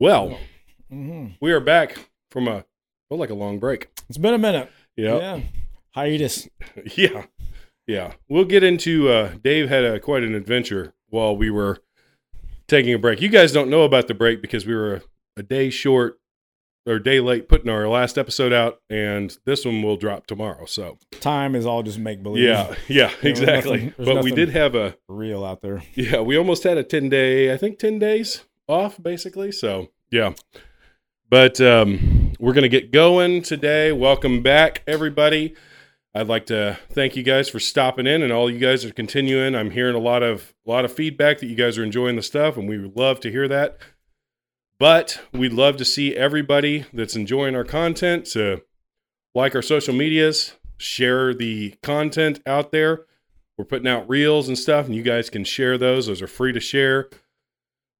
Well, Mhm. we are back from a well, like a long break. It's been a minute. Yeah, Yeah. Hiatus. yeah, yeah. We'll get into. Uh, Dave had a, quite an adventure while we were taking a break. You guys don't know about the break because we were a, a day short or day late putting our last episode out, and this one will drop tomorrow. So Time is all just make believe. yeah, yeah, exactly. nothing- but we did have a Real out there. Yeah, we almost had a 10 day, I think 10 days off basically. So, yeah. But um, we're to get going today. Welcome back, everybody. I'd like to thank you guys for stopping in and all you guys are continuing. I'm hearing a lot of a lot of feedback that you guys are enjoying the stuff and we would love to hear that. But we'd love to see everybody that's enjoying our content to like our social medias, share the content out there. We're putting out reels and stuff, and you guys can share those. Those are free to share.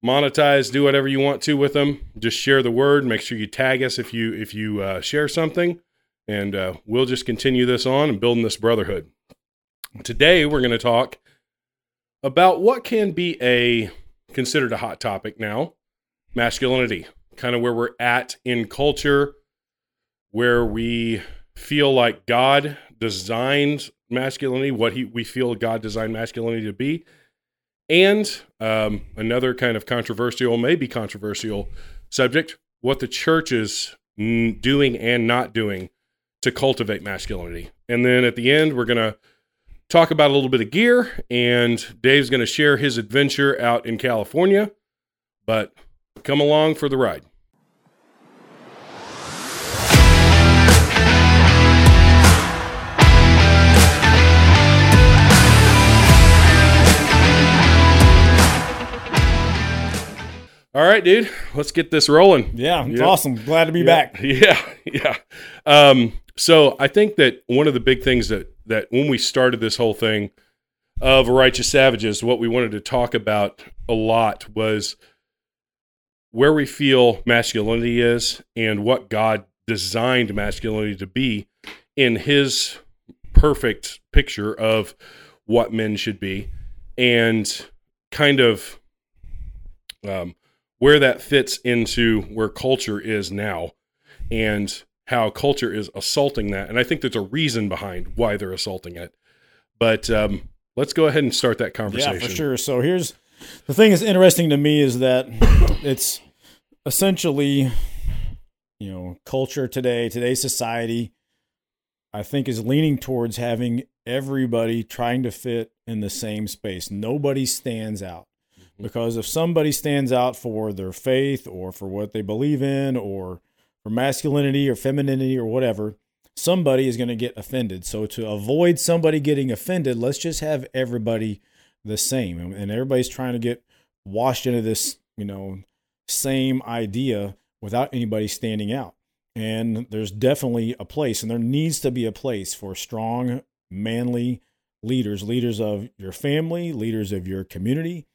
Monetize, do whatever you want to with them. Just share the word. Make sure you tag us if you if you uh, share something, and uh, we'll just continue this on and building this brotherhood. Today we're going to talk about what can be a considered a hot topic now, masculinity. Kind of where we're at in culture, where we feel like God designed masculinity, what he we feel God designed masculinity to be, and um, another kind of controversial, maybe controversial subject: what the church is doing and not doing to cultivate masculinity. And then at the end, we're gonna talk about a little bit of gear, and Dave's gonna share his adventure out in California. But come along for the ride. All right, dude, let's get this rolling. Yeah, it's Yeah. awesome. Glad to be Yeah, back. Yeah, yeah. Um, so I think that one of the big things that that when we started this whole thing of righteous savages, what we wanted to talk about a lot was where we feel masculinity is and what God designed masculinity to be in His perfect picture of what men should be, and kind of um, where that fits into where culture is now and how culture is assaulting that. And I think there's a reason behind why they're assaulting it. But um, let's go ahead and start that conversation. Yeah, for sure. So here's the thing that's interesting to me is that it's essentially, you know, culture today, today's society, I think is leaning towards having everybody trying to fit in the same space. Nobody stands out. Because if somebody stands out for their faith or for what they believe in or for masculinity or femininity or whatever, somebody is going to get offended. So to avoid somebody getting offended, let's just have everybody the same. And- everybody's trying to get washed into this, you know, same idea without anybody standing out. And there's definitely a place, and there needs to be a place for strong, manly leaders, leaders of your family, leaders of your community.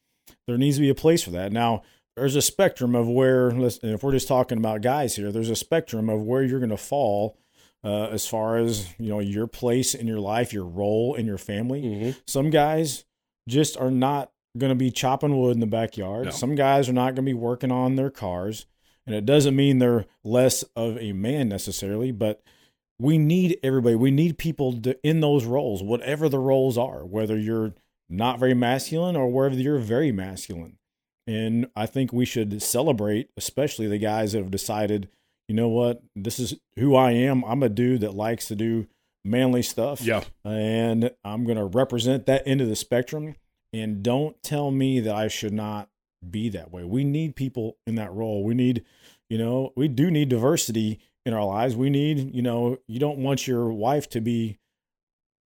There needs to be a place for that. Now, there's a spectrum of where, if we're just talking about guys here, there's a spectrum of where you're going to fall uh, as far as you know your place in your life, your role in your family. Mhm. Some guys just are not going to be chopping wood in the backyard. No. Some guys are not going to be working on their cars, and it doesn't mean they're less of a man necessarily, but we need everybody. We need people to, in those roles, whatever the roles are, whether you're not very masculine or whether you're very masculine. And I think we should celebrate, especially the guys that have decided, you know what, this is who I am. I'm a dude that likes to do manly stuff. Yeah. And I'm going to represent that end of the spectrum. And don't tell me that I should not be that way. We need people in that role. We need, you know, we do need diversity in our lives. We need, you know, you don't want your wife to be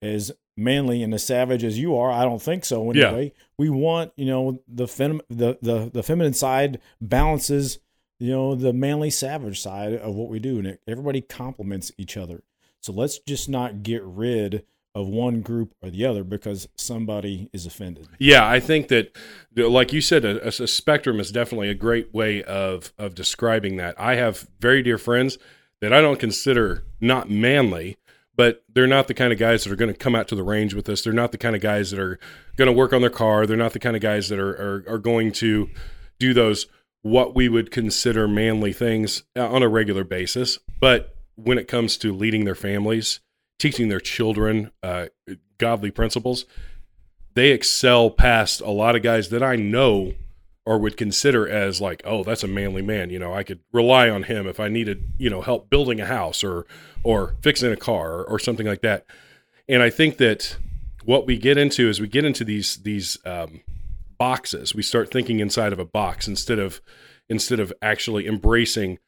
as manly and as savage as you are. I don't think so Yeah. anyway. We want, you know, the fem- the, the the feminine side balances, you know, the manly savage side of what we do and it, everybody complements each other. So let's just not get rid of one group or the other because somebody is offended. Yeah, I think that, like you said, a, a spectrum is definitely a great way of of describing that. I have very dear friends that I don't consider not manly, but they're not the kind of guys that are going to come out to the range with us. They're not the kind of guys that are going to work on their car. They're not the kind of guys that are are, are going to do those what we would consider manly things uh, on a regular basis. But when it comes to leading their families, teaching their children uh, godly principles, they excel past a lot of guys that I know or would consider as like, oh, that's a manly man. You know, I could rely on him if I needed, you know, help building a house or or fixing a car or, or something like that. And I think that what we get into is we get into these these um, boxes. We start thinking inside of a box instead of instead of actually embracing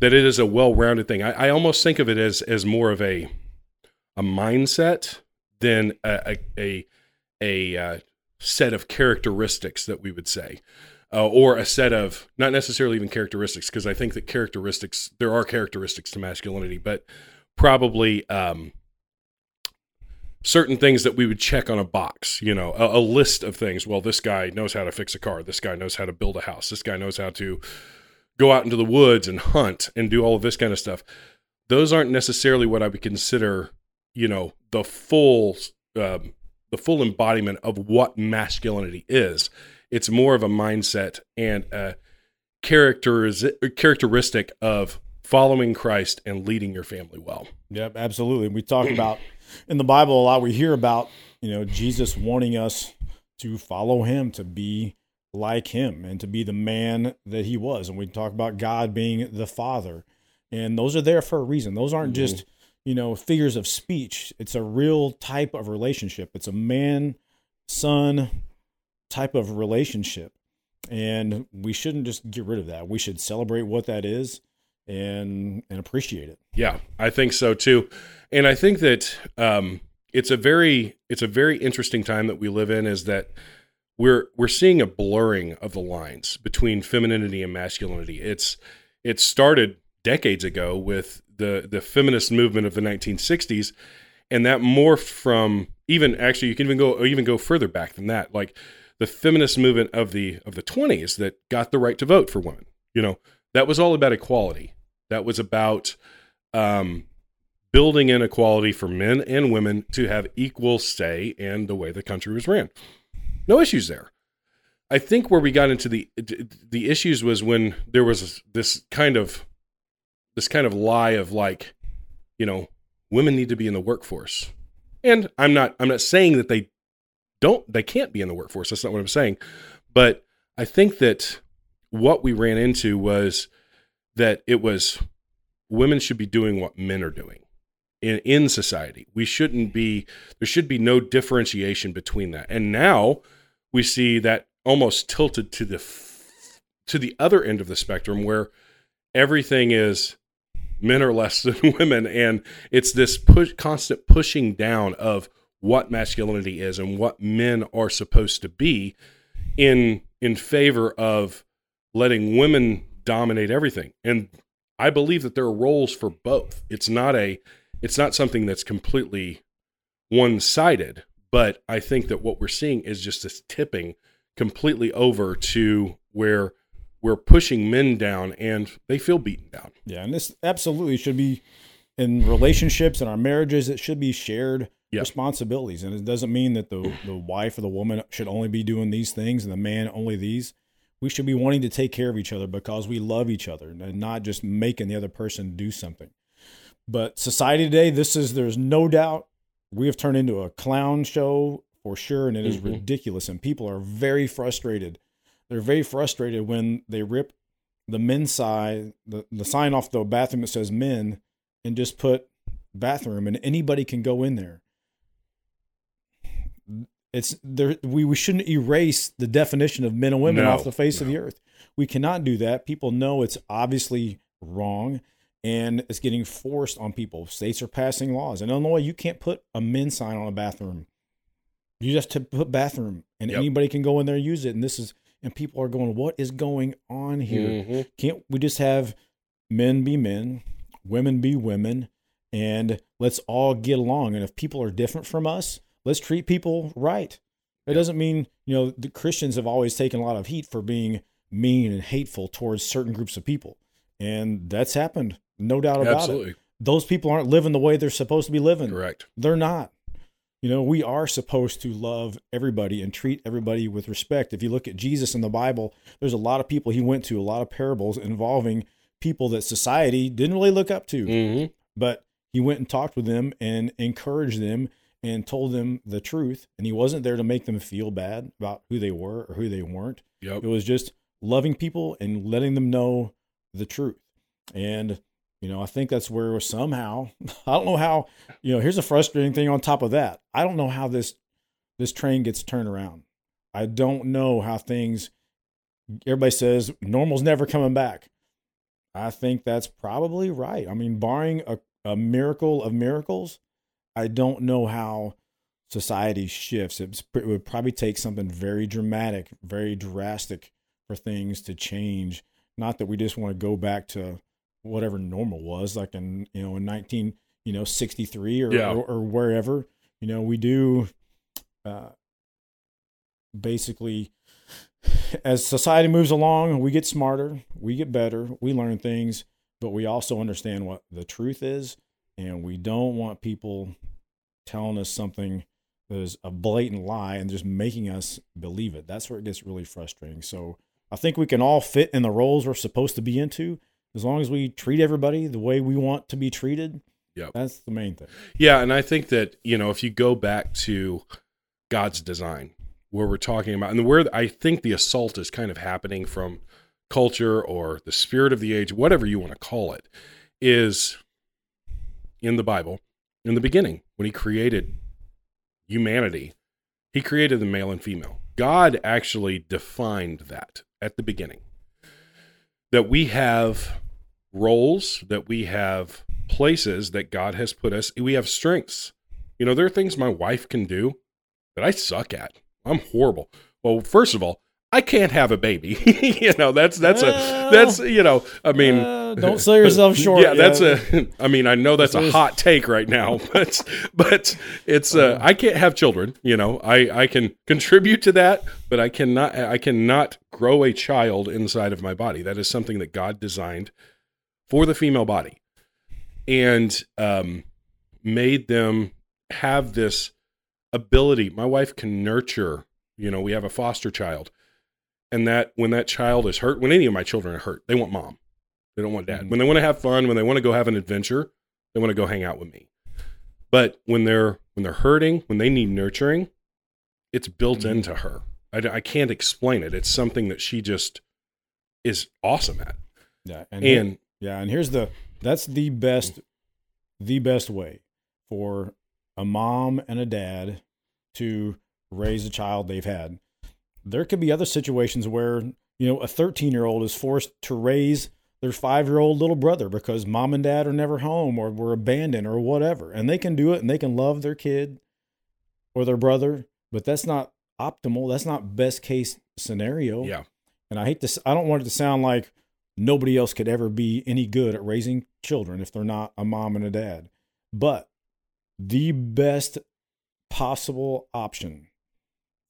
that it is a well-rounded thing. I, I almost think of it as as more of a a mindset than a a a, a uh, set of characteristics that we would say. Uh, or a set of not necessarily even characteristics because I think that characteristics there are characteristics to masculinity, but probably um, certain things that we would check on a box, you know, a, a, list of things. Well, this guy knows how to fix a car. This guy knows how to build a house. This guy knows how to go out into the woods and hunt and do all of this kind of stuff. Those aren't necessarily what I would consider, you know, the full, um, the full embodiment of what masculinity is. It's more of a mindset and a characteristic of following Christ and leading your family well. Yep, absolutely. We talk about in the Bible a lot. We hear about you know Jesus wanting us to follow Him, to be like Him, and to be the man that He was. And we talk about God being the Father, and those are there for a reason. Those aren't mm-hmm. just you know figures of speech. It's a real type of relationship. It's a man son type of relationship. And we shouldn't just get rid of that. We should celebrate what that is and and appreciate it. Yeah, I think so too. And I think that um, it's a very it's a very interesting time that we live in. Is that we're we're seeing a blurring of the lines between femininity and masculinity. It's it started decades ago with the the feminist movement of the 1960s, and that morphed from even actually you can even go even go further back than that, like the feminist movement of the of the 20s that got the right to vote for women. You know, that was all about equality. That was about um, building inequality for men and women to have equal say in the way the country was ran. No issues there. I think where we got into the the issues was when there was this kind of this kind of lie of like, you know, women need to be in the workforce. And I'm not I'm not saying that they don't they can't be in the workforce. That's not what I'm saying. But I think that what we ran into was that it was women should be doing what men are doing in, in society. We shouldn't be, there should be no differentiation between that. And now we see that almost tilted to the, to the other end of the spectrum where everything is men are less than women. And it's this push, constant pushing down of what masculinity is and what men are supposed to be in, in favor of letting women dominate everything. And I believe that there are roles for both. It's not a it's not something that's completely one-sided, but I think that what we're seeing is just this tipping completely over to where we're pushing men down and they feel beaten down. Yeah, and this absolutely should be in relationships and our marriages it should be shared yep. responsibilities and it doesn't mean that the the wife or the woman should only be doing these things and the man only these we should be wanting to take care of each other because we love each other and not just making the other person do something. But society today, this is, there's no doubt we have turned into a clown show for sure, and it is mm-hmm. ridiculous. And people are very frustrated. They're very frustrated when they rip the men's side, the, the sign off the bathroom that says men, and just put bathroom, and anybody can go in there it's there. We, we shouldn't erase the definition of men and women no, off the face no. of the earth. We cannot do that. People know it's obviously wrong and it's getting forced on people. States are passing laws. In Illinois, you can't put a men sign on a bathroom. You just to put bathroom, and yep. anybody can go in there and use it. And this is, and people are going, "What is going on here? Mm-hmm. Can't we just have men be men, women be women, and let's all get along? And if people are different from us, let's treat people right. It doesn't mean, you know, the Christians have always taken a lot of heat for being mean and hateful towards certain groups of people. And that's happened, no doubt about Absolutely. it. Those people aren't living the way they're supposed to be living. Correct. They're not. you know, we are supposed to love everybody and treat everybody with respect. If you look at Jesus in the Bible, there's a lot of people he went to, a lot of parables involving people that society didn't really look up to. Mm-hmm. But he went and talked with them and encouraged them and told them the truth. And he wasn't there to make them feel bad about who they were or who they weren't. Yep. It was just loving people and letting them know the truth. And you know, I think that's where somehow I don't know how. You know, here's a frustrating thing on top of that. I don't know how this this train gets turned around. I don't know how things. Everybody says normal's never coming back. I think that's probably right. I mean, barring a, a miracle of miracles, I don't know how society shifts. It's, it would probably take something very dramatic, very drastic for things to change. Not that we just want to go back to whatever normal was, like in you know in nineteen you know sixty three or, Yeah. or or wherever. You know, we do uh, basically as society moves along, we get smarter, we get better, we learn things, but we also understand what the truth is, and we don't want people telling us something that is a blatant lie and just making us believe it. That's where it gets really frustrating. So I think we can all fit in the roles we're supposed to be into as long as we treat everybody the way we want to be treated. Yeah. That's the main thing. Yeah, and I think that you know if you go back to God's design, where we're talking about, and where I think the assault is kind of happening from culture or the spirit of the age, whatever you want to call it, is in the Bible. In the beginning, when He created humanity, He created the male and female. God actually defined that at the beginning. That we have roles, that we have places that God has put us. We have strengths. You know, there are things my wife can do that I suck at. I'm horrible. Well, first of all, I can't have a baby. you know, that's that's a that's you know, I mean, Uh, don't sell yourself short. yeah, that's a. I mean, I know that's a hot take right now, but but it's. Uh, I can't have children. You know, I I can contribute to that, but I cannot. I cannot grow a child inside of my body. That is something that God designed for the female body, and um, made them have this ability. My wife can nurture. You know, we have a foster child, and that when that child is hurt, when any of my children are hurt, they want mom. They don't want dad. Mhm. When they want to have fun, when they want to go have an adventure, they want to go hang out with me. But when they're when they're hurting, when they need nurturing, it's built Mhm. into her. I, I can't explain it. It's something that she just is awesome at. yeah, and, And Yeah, and here's the that's the best the best way for a mom and a dad to raise a child they've had. There could be other situations where, you know, a 13-year-old is forced to raise their 5-year-old little brother because mom and dad are never home or were abandoned or whatever. And they can do it and they can love their kid or their brother, but that's not optimal. That's not best case scenario. yeah, And I hate this. I don't want it to sound like nobody else could ever be any good at raising children if they're not a mom and a dad. But the best possible option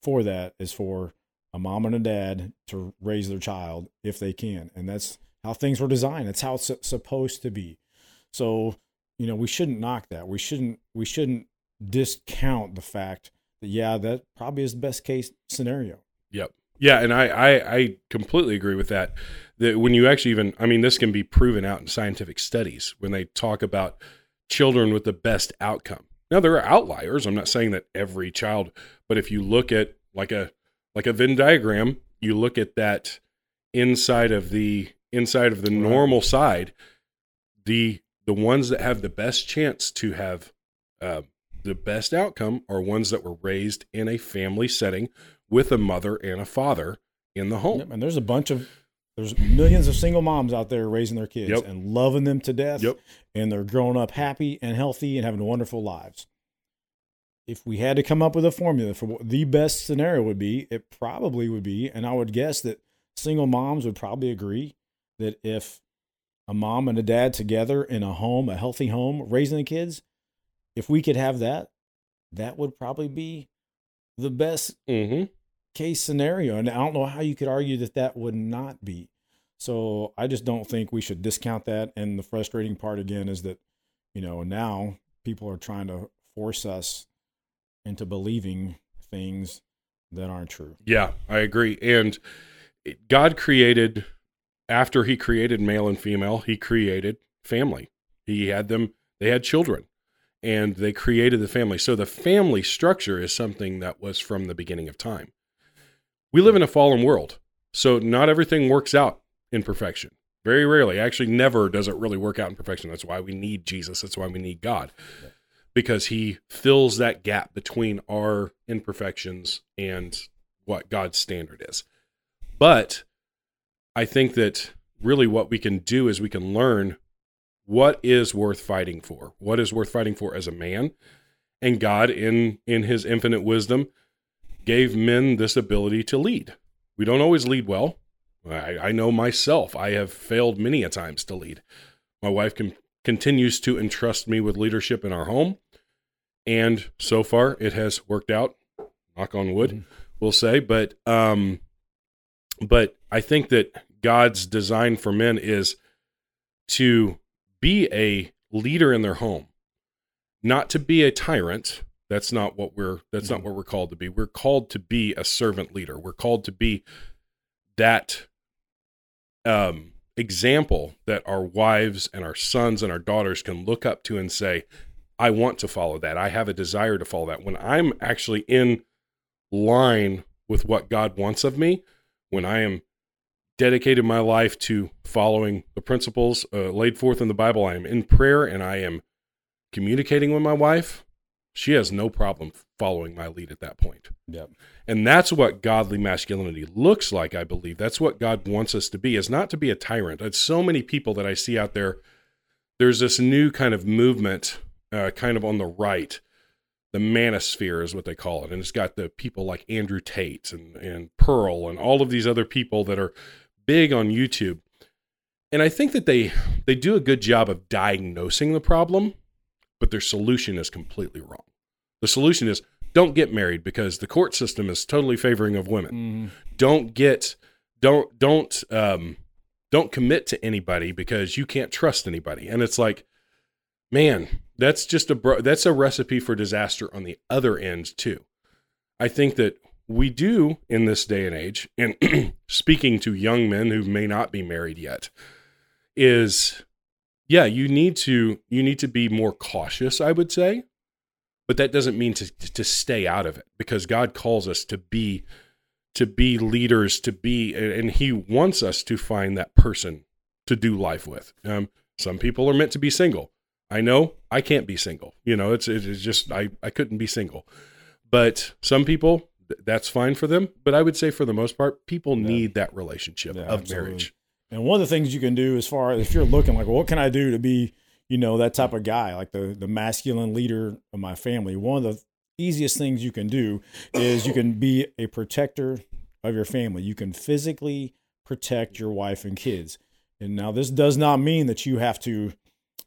for that is for a mom and a dad to raise their child if they can. And that's how things were designed. That's how it's supposed to be. So, you know, we shouldn't knock that. We shouldn't we shouldn't discount the fact that yeah, that probably is the best case scenario. Yep. Yeah, and I, I I completely agree with that. That when you actually even I mean this can be proven out in scientific studies when they talk about children with the best outcome. Now there are outliers. I'm not saying that every child, but if you look at like a like a Venn diagram, you look at that inside of the inside of the normal side, the the ones that have the best chance to have uh, the best outcome are ones that were raised in a family setting with a mother and a father in the home. And there's a bunch of there's millions of single moms out there raising their kids Yep. and loving them to death. Yep. And they're growing up happy and healthy and having wonderful lives. If we had to come up with a formula for what the best scenario would be, it probably would be, and I would guess that single moms would probably agree that if a mom and a dad together in a home, a healthy home, raising the kids, if we could have that, that would probably be the best Mm-hmm. Case scenario. And I don't know how you could argue that that would not be. So I just don't think we should discount that. And the frustrating part again is that, you know, now people are trying to force us into believing things that aren't true. Yeah, I agree. And God created, after He created male and female, He created family. He had them, they had children, and they created the family. So the family structure is something that was from the beginning of time. We live in a fallen world, so not everything works out in perfection. Very rarely, actually, never does it really work out in perfection. That's why we need Jesus. That's why we need God because he fills that gap between our imperfections and what God's standard is. But I think that really what we can do is we can learn what is worth fighting for. What is worth fighting for as a man? And God in in his infinite wisdom gave men this ability to lead. We don't always lead well. I, I know myself. I have failed many a times to lead. My wife can continues to entrust me with leadership in our home. And so far, it has worked out. Knock on wood, mm-hmm. we'll say. But um, but I think that God's design for men is to be a leader in their home, not to be a tyrant. That's not what we're. That's mm-hmm. not what we're called to be. We're called to be a servant leader. We're called to be that um, example that our wives and our sons and our daughters can look up to and say, I want to follow that. I have a desire to follow that. When I'm actually in line with what God wants of me, when I am dedicated my life to following the principles uh, laid forth in the Bible, I am in prayer and I am communicating with my wife, she has no problem following my lead at that point. Yep. And that's what godly masculinity looks like, I believe. That's what God wants us to be, is not to be a tyrant. It's so many people that I see out there. There's this new kind of movement, uh, kind of on the right. The manosphere is what they call it. And it's got the people like Andrew Tate and, and Pearl and all of these other people that are big on YouTube. And I think that they they do a good job of diagnosing the problem, but their solution is completely wrong. The solution is don't get married because the court system is totally favoring of women. Mm-hmm. Don't get don't don't um don't commit to anybody because you can't trust anybody. And it's like man, that's just a bro- that's a recipe for disaster on the other end too. I think that we do in this day and age and speaking to young men who may not be married yet is yeah, you need to you need to be more cautious, I would say but that doesn't mean to to stay out of it because God calls us to be to be leaders to be and he wants us to find that person to do life with. Um, some people are meant to be single. I know i can't be single. You know it's it's just i i couldn't be single. But some people that's fine for them. But i would say for the most part people yeah. need that relationship yeah, of absolutely. marriage. And one of the things you can do as far as if you're looking like well, what can i do to be you know, that type of guy, like the the masculine leader of my family. One of the easiest things you can do is you can be a protector of your family. You can physically protect your wife and kids. And now this does not mean that you have to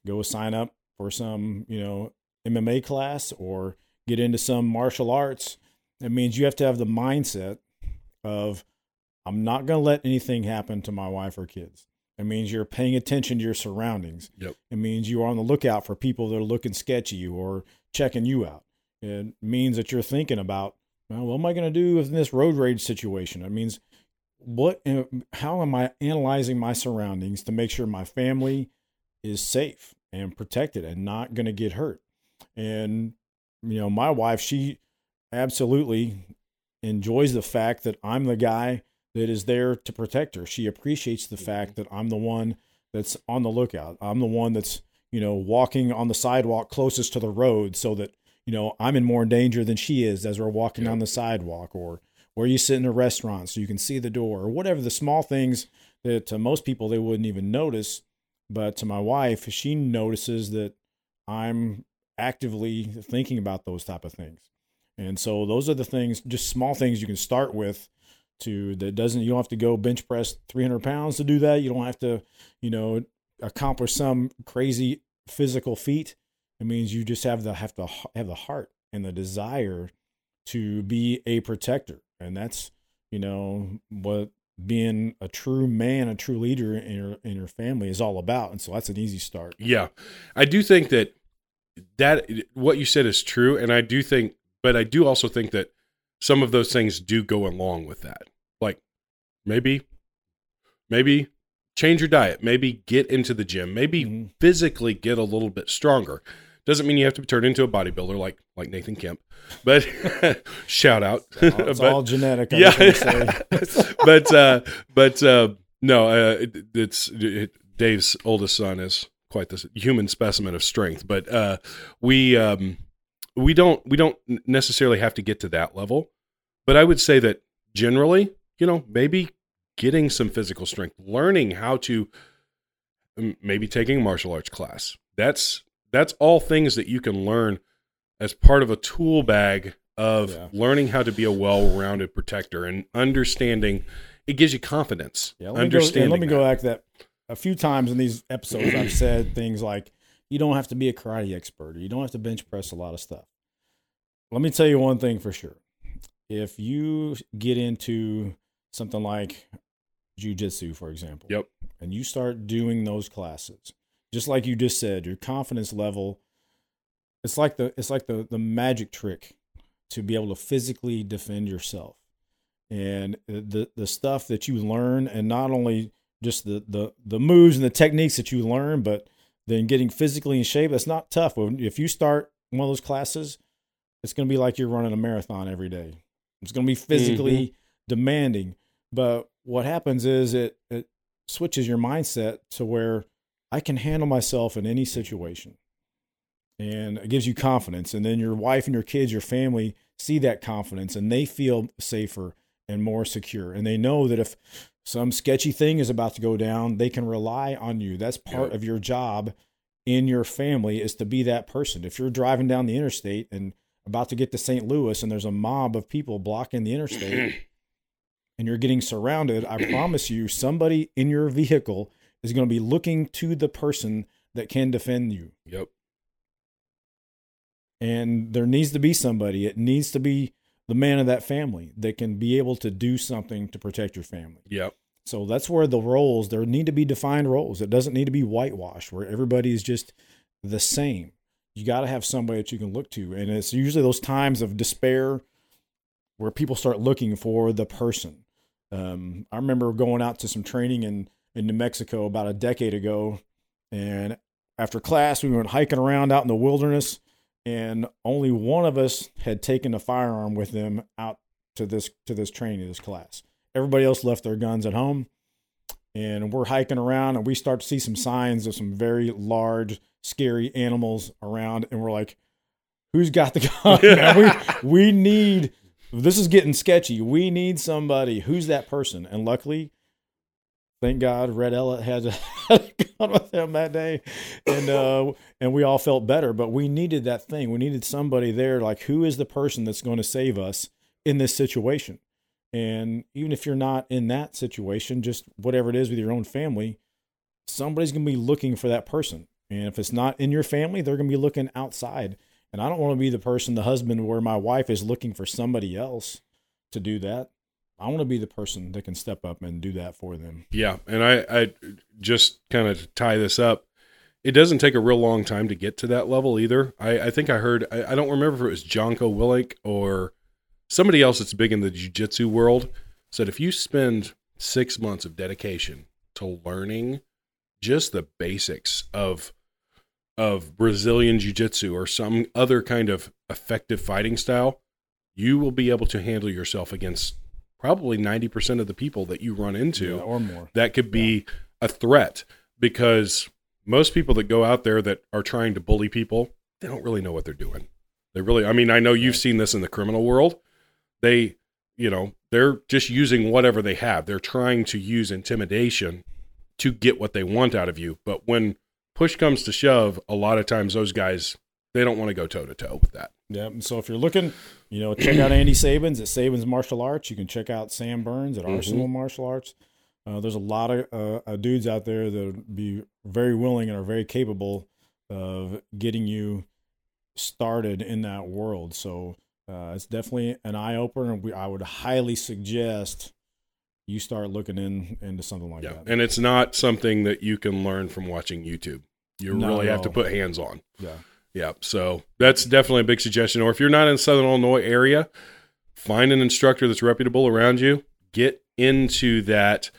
go sign up for some, you know, MMA class or get into some martial arts. It means you have to have the mindset of I'm not going to let anything happen to my wife or kids. It means you're paying attention to your surroundings. Yep. It means you are on the lookout for people that are looking sketchy or checking you out. It means that you're thinking about, well, what am I going to do in this road rage situation? It means what how am I analyzing my surroundings to make sure my family is safe and protected and not going to get hurt. And you know, my wife, she absolutely enjoys the fact that I'm the guy that is there to protect her. She appreciates the fact mm-hmm. that I'm the one that's on the lookout. I'm the one that's, you know, walking on the sidewalk closest to the road so that, you know, I'm in more danger than she is as we're walking on the sidewalk or where you sit in a restaurant so you can see the door or whatever the small things that to most people they wouldn't even notice. But to my wife, she notices that I'm actively thinking about those type of things. And so those are the things, just small things you can start with to that doesn't you don't have to go bench press 300 pounds to do that. You don't have to you know accomplish some crazy physical feat. It means you just have the have to have the heart and the desire to be a protector. And that's you know what being a true man a true leader in your in your family is all about. And so that's an easy start. Yeah. I do think that that what you said is true. And i do think but I do also think that some of those things do go along with that. Like maybe, maybe change your diet, maybe get into the gym, maybe Mhm. physically get a little bit stronger. Doesn't mean you have to turn into a bodybuilder like like Nathan Kemp, but shout out. It's But- all genetic. I just but uh, but uh, no, uh, it, it's it, Dave's oldest son is quite the human specimen of strength. But uh, we um, we don't we don't necessarily have to get to that level. But I would say that generally, you know, maybe getting some physical strength, learning how to maybe taking a martial arts class. That's that's all things that you can learn as part of a tool bag of Yeah. learning how to be a well-rounded protector and understanding it gives you confidence. Yeah, let me go, understanding let me that. go back to that. A few times in these episodes, I've said things like, "You don't have to be a karate expert, or you don't have to bench press a lot of stuff." Let me tell you one thing for sure: if you get into something like jujitsu, for example, Yep. and you start doing those classes, just like you just said, your confidence level, it's like the it's like the the magic trick to be able to physically defend yourself. And the the stuff that you learn and not only just the the the moves and the techniques that you learn but then getting physically in shape that's not tough. If you start one of those classes it's going to be like you're running a marathon every day it's going to be physically mm-hmm. demanding. But what happens is it it switches your mindset to where I can handle myself in any situation. And it gives you confidence. And then your wife and your kids your family see that confidence and they feel safer and more secure. And they know that if some sketchy thing is about to go down they can rely on you. That's part Yeah. of your job in your family is to be that person. If you're driving down the interstate and about to get to St. Louis and there's a mob of people blocking the interstate and you're getting surrounded i promise you somebody in your vehicle is going to be looking to the person that can defend you Yep. and there needs to be somebody it needs to be the man of that family that can be able to do something to protect your family Yep. so that's where the roles there need to be defined roles it doesn't need to be whitewashed where everybody is just the same you got to have somebody that you can look to. And it's usually those times of despair where people start looking for the person. Um, i remember going out to some training in, in new mexico about a decade ago and after class we went hiking around out in the wilderness and only one of us had taken a firearm with them out to this to this training this class. Everybody else left their guns at home and we're hiking around and we start to see some signs of some very large scary animals around and we're like who's got the gun man? we, we need this is getting sketchy. We need somebody. Who's that person? And luckily thank god red ella had a gun with him that day and uh and we all felt better but we needed that thing. We needed somebody there like who is the person that's going to save us in this situation and even if you're not in that situation, just whatever it is with your own family, somebody's going to be looking for that person. And if it's not in your family, they're going to be looking outside. And I don't want to be the person, the husband, where my wife is looking for somebody else to do that. I want to be the person that can step up and do that for them. Yeah, and I, I just kind of tie this up. It doesn't take a real long time to get to that level either. I, I think I heard. I, I don't remember if it was Jocko Willink or somebody else that's big in the jujitsu world said if you spend six months of dedication to learning just the basics of of Brazilian jiu-jitsu or some other kind of effective fighting style, you will be able to handle yourself against probably 90% of the people that you run into Yeah, or more. that could be a threat because most people that go out there that are trying to bully people, they don't really know what they're doing. They really, I mean, I know you've seen this in the criminal world. They, you know, they're just using whatever they have. They're trying to use intimidation to get what they want out of you. But when push comes to shove, a lot of times those guys, they don't want to go toe to toe with that. Yeah. and So if you're looking, you know, check out Andy Sabins at Sabins Martial Arts. You can check out Sam Burns at Mhm. Arsenal Martial Arts. Uh, there's a lot of uh, uh, dudes out there that would be very willing and are very capable of getting you started in that world. So uh, it's definitely an eye opener. And we, I would highly suggest you start looking in into something like Yeah. that. And it's not something that you can learn from watching YouTube. You Not really have to put hands on. yeah. Yeah. So that's definitely a big suggestion. Or if you're not in Southern Illinois area, find an instructor that's reputable around you. Get into that.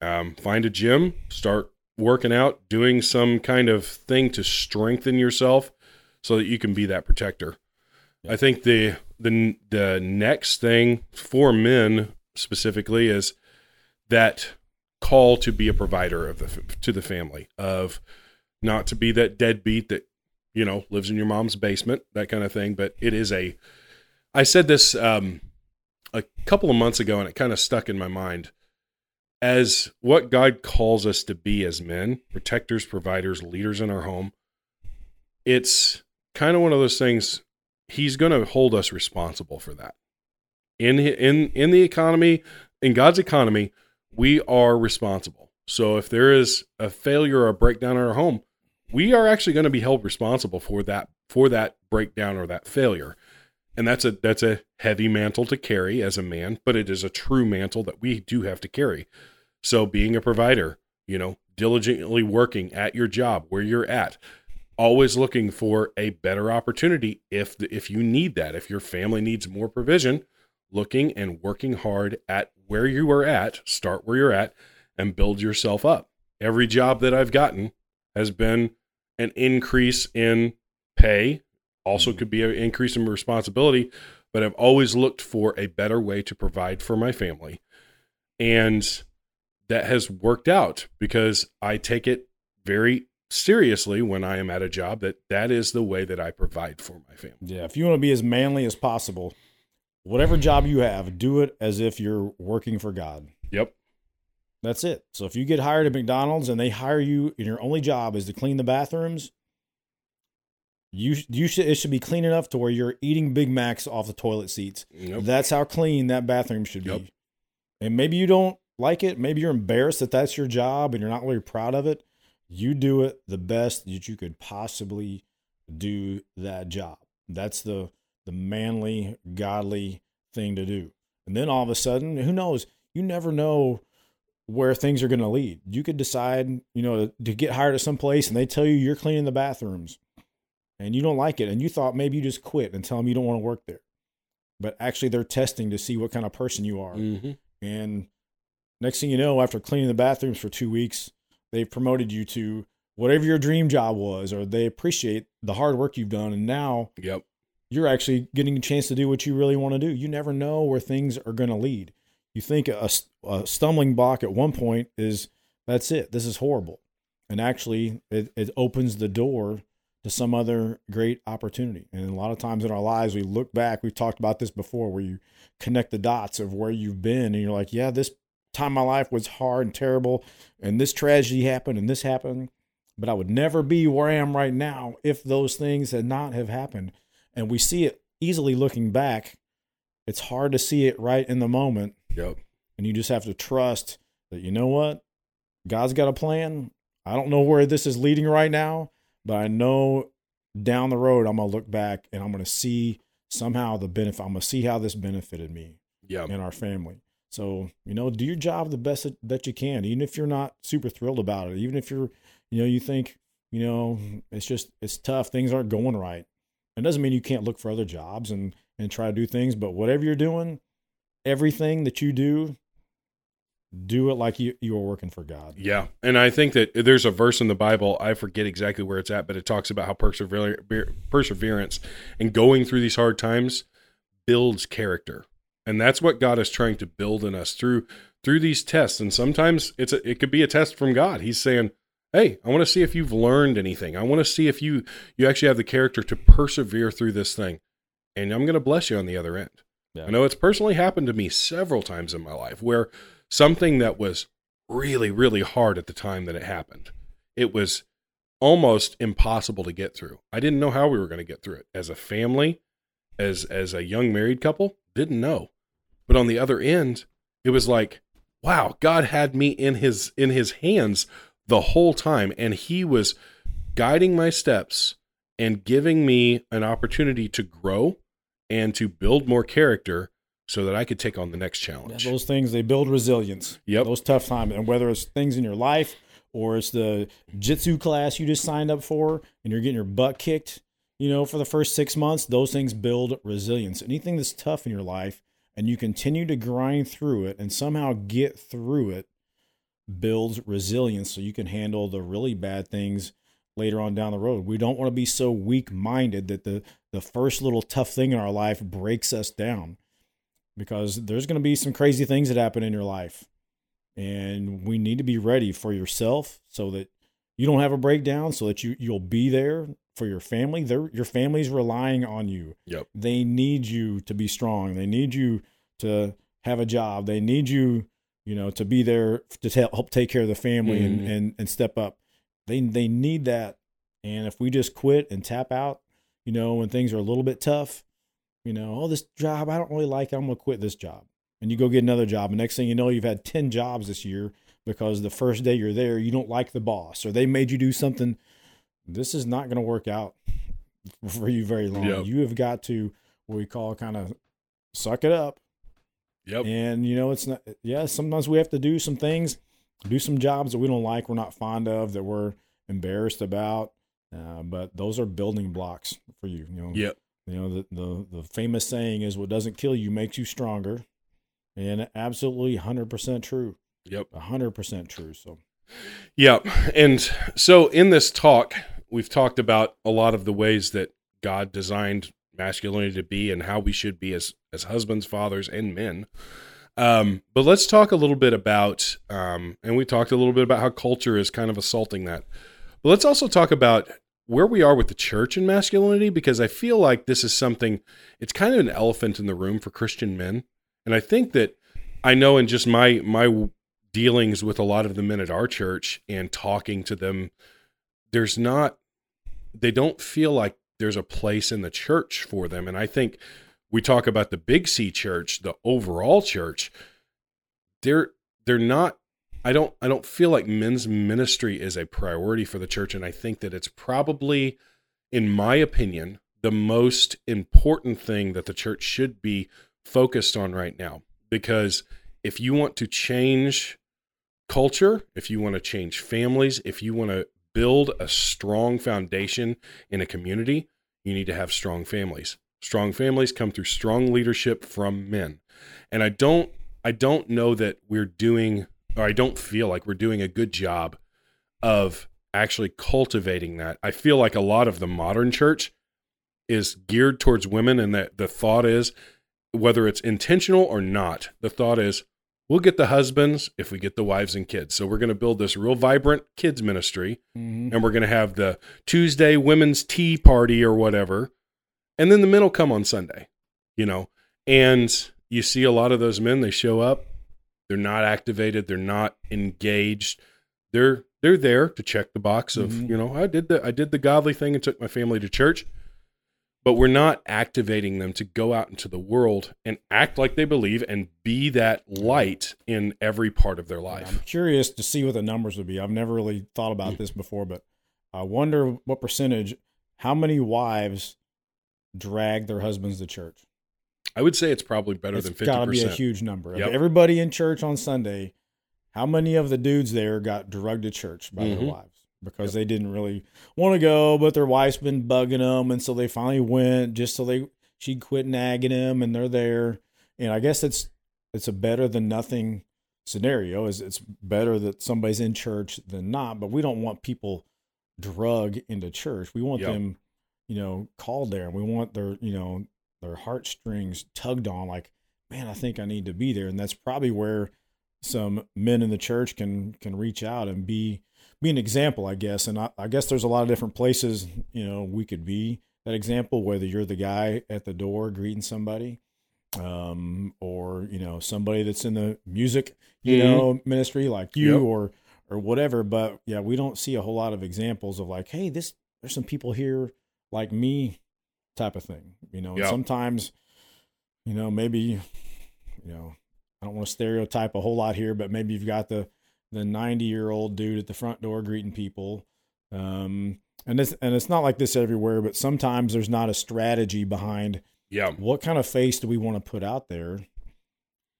Um, find a gym. Start working out, doing some kind of thing to strengthen yourself, so that you can be that protector. I think the the the next thing for men specifically is that call to be a provider of the to the family of not to be that deadbeat that you know lives in your mom's basement that kind of thing. But it is a i said this um a couple of months ago and it kind of stuck in my mind. As what god calls us to be as men protectors providers leaders in our home it's kind of one of those things he's going to hold us responsible for that. In in in the economy in god's economy we are responsible. So if there is a failure or a breakdown in our home we are actually going to be held responsible for that for that breakdown or that failure. And that's a that's a heavy mantle to carry as a man but it is a true mantle that we do have to carry. So being a provider you know diligently working at your job where you're at always looking for a better opportunity if the, if you need that. If your family needs more provision looking and working hard at where you are at start where you're at and build yourself up. Every job that i've gotten has been an increase in pay. Also mm-hmm. could be an increase in responsibility but i've always looked for a better way to provide for my family. And that has worked out because i take it very seriously when i am at a job that that is the way that i provide for my family Yeah, if you want to be as manly as possible, whatever job you have, do it as if you're working for God. yep That's it. So if you get hired at McDonald's and they hire you and your only job is to clean the bathrooms, you you should it should be clean enough to where you're eating Big Macs off the toilet seats. Yep. That's how clean that bathroom should be. And maybe you don't like it. Maybe you're embarrassed that that's your job and you're not really proud of it. You do it the best that you could possibly do that job. That's the the manly, godly thing to do. And then all of a sudden, who knows? You never know where things are going to lead. You could decide, you know, to, to get hired at some place and they tell you you're cleaning the bathrooms and you don't like it and you thought maybe you just quit and tell them you don't want to work there. But actually they're testing to see what kind of person you are. Mhm. And next thing you know, after cleaning the bathrooms for 2 weeks, they've promoted you to whatever your dream job was or they appreciate the hard work you've done and now yep you're actually getting a chance to do what you really want to do. You never know where things are going to lead. You think a, a stumbling block at one point is that's it. This is horrible. And actually, it, it opens the door to some other great opportunity. And a lot of times in our lives, we look back, we've talked about this before, where you connect the dots of where you've been and you're like, yeah, this time my life was hard and terrible. And this tragedy happened and this happened. But I would never be where I am right now if those things had not have happened and we see it easily looking back. It's hard to see it right in the moment, yep and you just have to trust that you know what God's got a plan. I don't know where this is leading right now, but I know down the road I'm gonna look back and I'm gonna see somehow the benefit. I'm gonna see how this benefited me yep and our family. So you know, do your job the best that- you can, even if you're not super thrilled about it. Even if you're, you know, you think, you know, it's just it's tough. Things aren't going right. It doesn't mean you can't look for other jobs and and try to do things. But whatever you're doing, everything that you do, do it like you you are working for God. Yeah, and I think that there's a verse in the Bible. I forget exactly where it's at, but it talks about how persever- perseverance and going through these hard times builds character, and that's what God is trying to build in us through through these tests. And sometimes it's a, it could be a test from God. He's saying, "Hey, I want to see if you've learned anything. I want to see if you you actually have the character to persevere through this thing, and I'm going to bless you on the other end." Yeah. I know it's personally happened to me several times in my life where something that was really, really hard at the time that it happened, it was almost impossible to get through. I didn't know how we were going to get through it as a family, as as a young married couple, didn't know. But on the other end, it was like, wow, God had me in his in his hands the whole time and he was guiding my steps and giving me an opportunity to grow and to build more character so that I could take on the next Yeah, challenge. those things they build resilience. Yep. Those tough times, and whether it's things in your life or it's the jitsu class you just signed up for and you're getting your butt kicked, you know, for the first six months, those things build resilience. Anything that's tough in your life and you continue to grind through it and somehow get through it builds resilience so you can handle the really bad things later on down the road. We don't want to be so weak minded that the, the first little tough thing in our life breaks us down because there's going to be some crazy things that happen in your life. And we need to be ready for yourself so that you don't have a breakdown, so that you, you'll be there for your family. They're, your family's relying on you. Yep. They need you to be strong. They need you to have a job. They need you, you know, to be there to help take care of the family Mhm. and, and, and step up. They, they need that. And if we just quit and tap out, you know, when things are a little bit tough, you know, oh, this job, I don't really like it. I'm going to quit this job. And you go get another job. And next thing you know, you've had 10 jobs this year because the first day you're there, you don't like the boss or they made you do something. This is not going to work out for you very long. Yep. You have got to, what we call kind of suck it up. Yep. And, you know, it's not, yeah, sometimes we have to do some things, do some jobs that we don't like, we're not fond of, that we're embarrassed about. Uh, but those are building blocks for you. You know, Yep. you know the, the the famous saying is, "What doesn't kill you makes you stronger," and absolutely hundred percent true. Yep. hundred percent true. So Yeah. And so in this talk, we've talked about a lot of the ways that God designed masculinity to be and how we should be as as husbands, fathers, and men. Um, but let's talk a little bit about, um, and we talked a little bit about how culture is kind of assaulting that. But let's also talk about where we are with the church and masculinity, because I feel like this is something, it's kind of an elephant in the room for Christian men. And I think that I know in just my, my dealings with a lot of the men at our church and talking to them, there's not, they don't feel like there's a place in the church for them. And I think we talk about the big C church, the overall church, they're they're not I don't I don't feel like men's ministry is a priority for the church and I think that it's probably in my opinion the most important thing that the church should be focused on right now because if you want to change culture, if you want to change families, if you want to build a strong foundation in a community, you need to have strong families. Strong families come through strong leadership from men. And I don't I don't know that we're doing or I don't feel like we're doing a good job of actually cultivating that. I feel like a lot of the modern church is geared towards women and that the thought is whether it's intentional or not, the thought is we'll get the husbands if we get the wives and kids. So we're going to build this real vibrant kids ministry Mhm. and we're going to have the Tuesday women's tea party or whatever. And then the men will come on Sunday, you know. And you see a lot of those men, they show up, they're not activated, they're not engaged. They're they're there to check the box of, Mhm. you know, I did the I did the godly thing and took my family to church. But we're not activating them to go out into the world and act like they believe and be that light in every part of their life. I'm curious to see what the numbers would be. I've never really thought about this before, but I wonder what percentage, how many wives drag their husbands to church. I would say it's probably better It's than got to be a 50%. huge number. Yep. everybody in church on Sunday, how many of the dudes there got drugged to church by Mhm. their wives because they didn't really want to go, but their wife's been bugging them, and so they finally went just so they she'd quit nagging them, and they're there. And I guess it's it's a better than nothing scenario. Is it's better that somebody's in church than not, but we don't want people drug into church. We want Yep. them, you know, called there. And we want their, you know, their heartstrings tugged on like, man, I think I need to be there. And that's probably where some men in the church can can reach out and be be an example, I guess. And I, I guess there's a lot of different places, you know, we could be that example, whether you're the guy at the door greeting somebody, um, or, you know, somebody that's in the music, you Mhm. know, ministry like you Yep. or or whatever. But yeah, we don't see a whole lot of examples of like, hey, this there's some people here like me type of thing. You know, and Yep. sometimes, you know, maybe, you know, I don't want to stereotype a whole lot here, but maybe you've got the the 90 year old dude at the front door greeting people. Um, and it's and it's not like this everywhere, but sometimes there's not a strategy behind Yeah. what kind of face do we want to put out there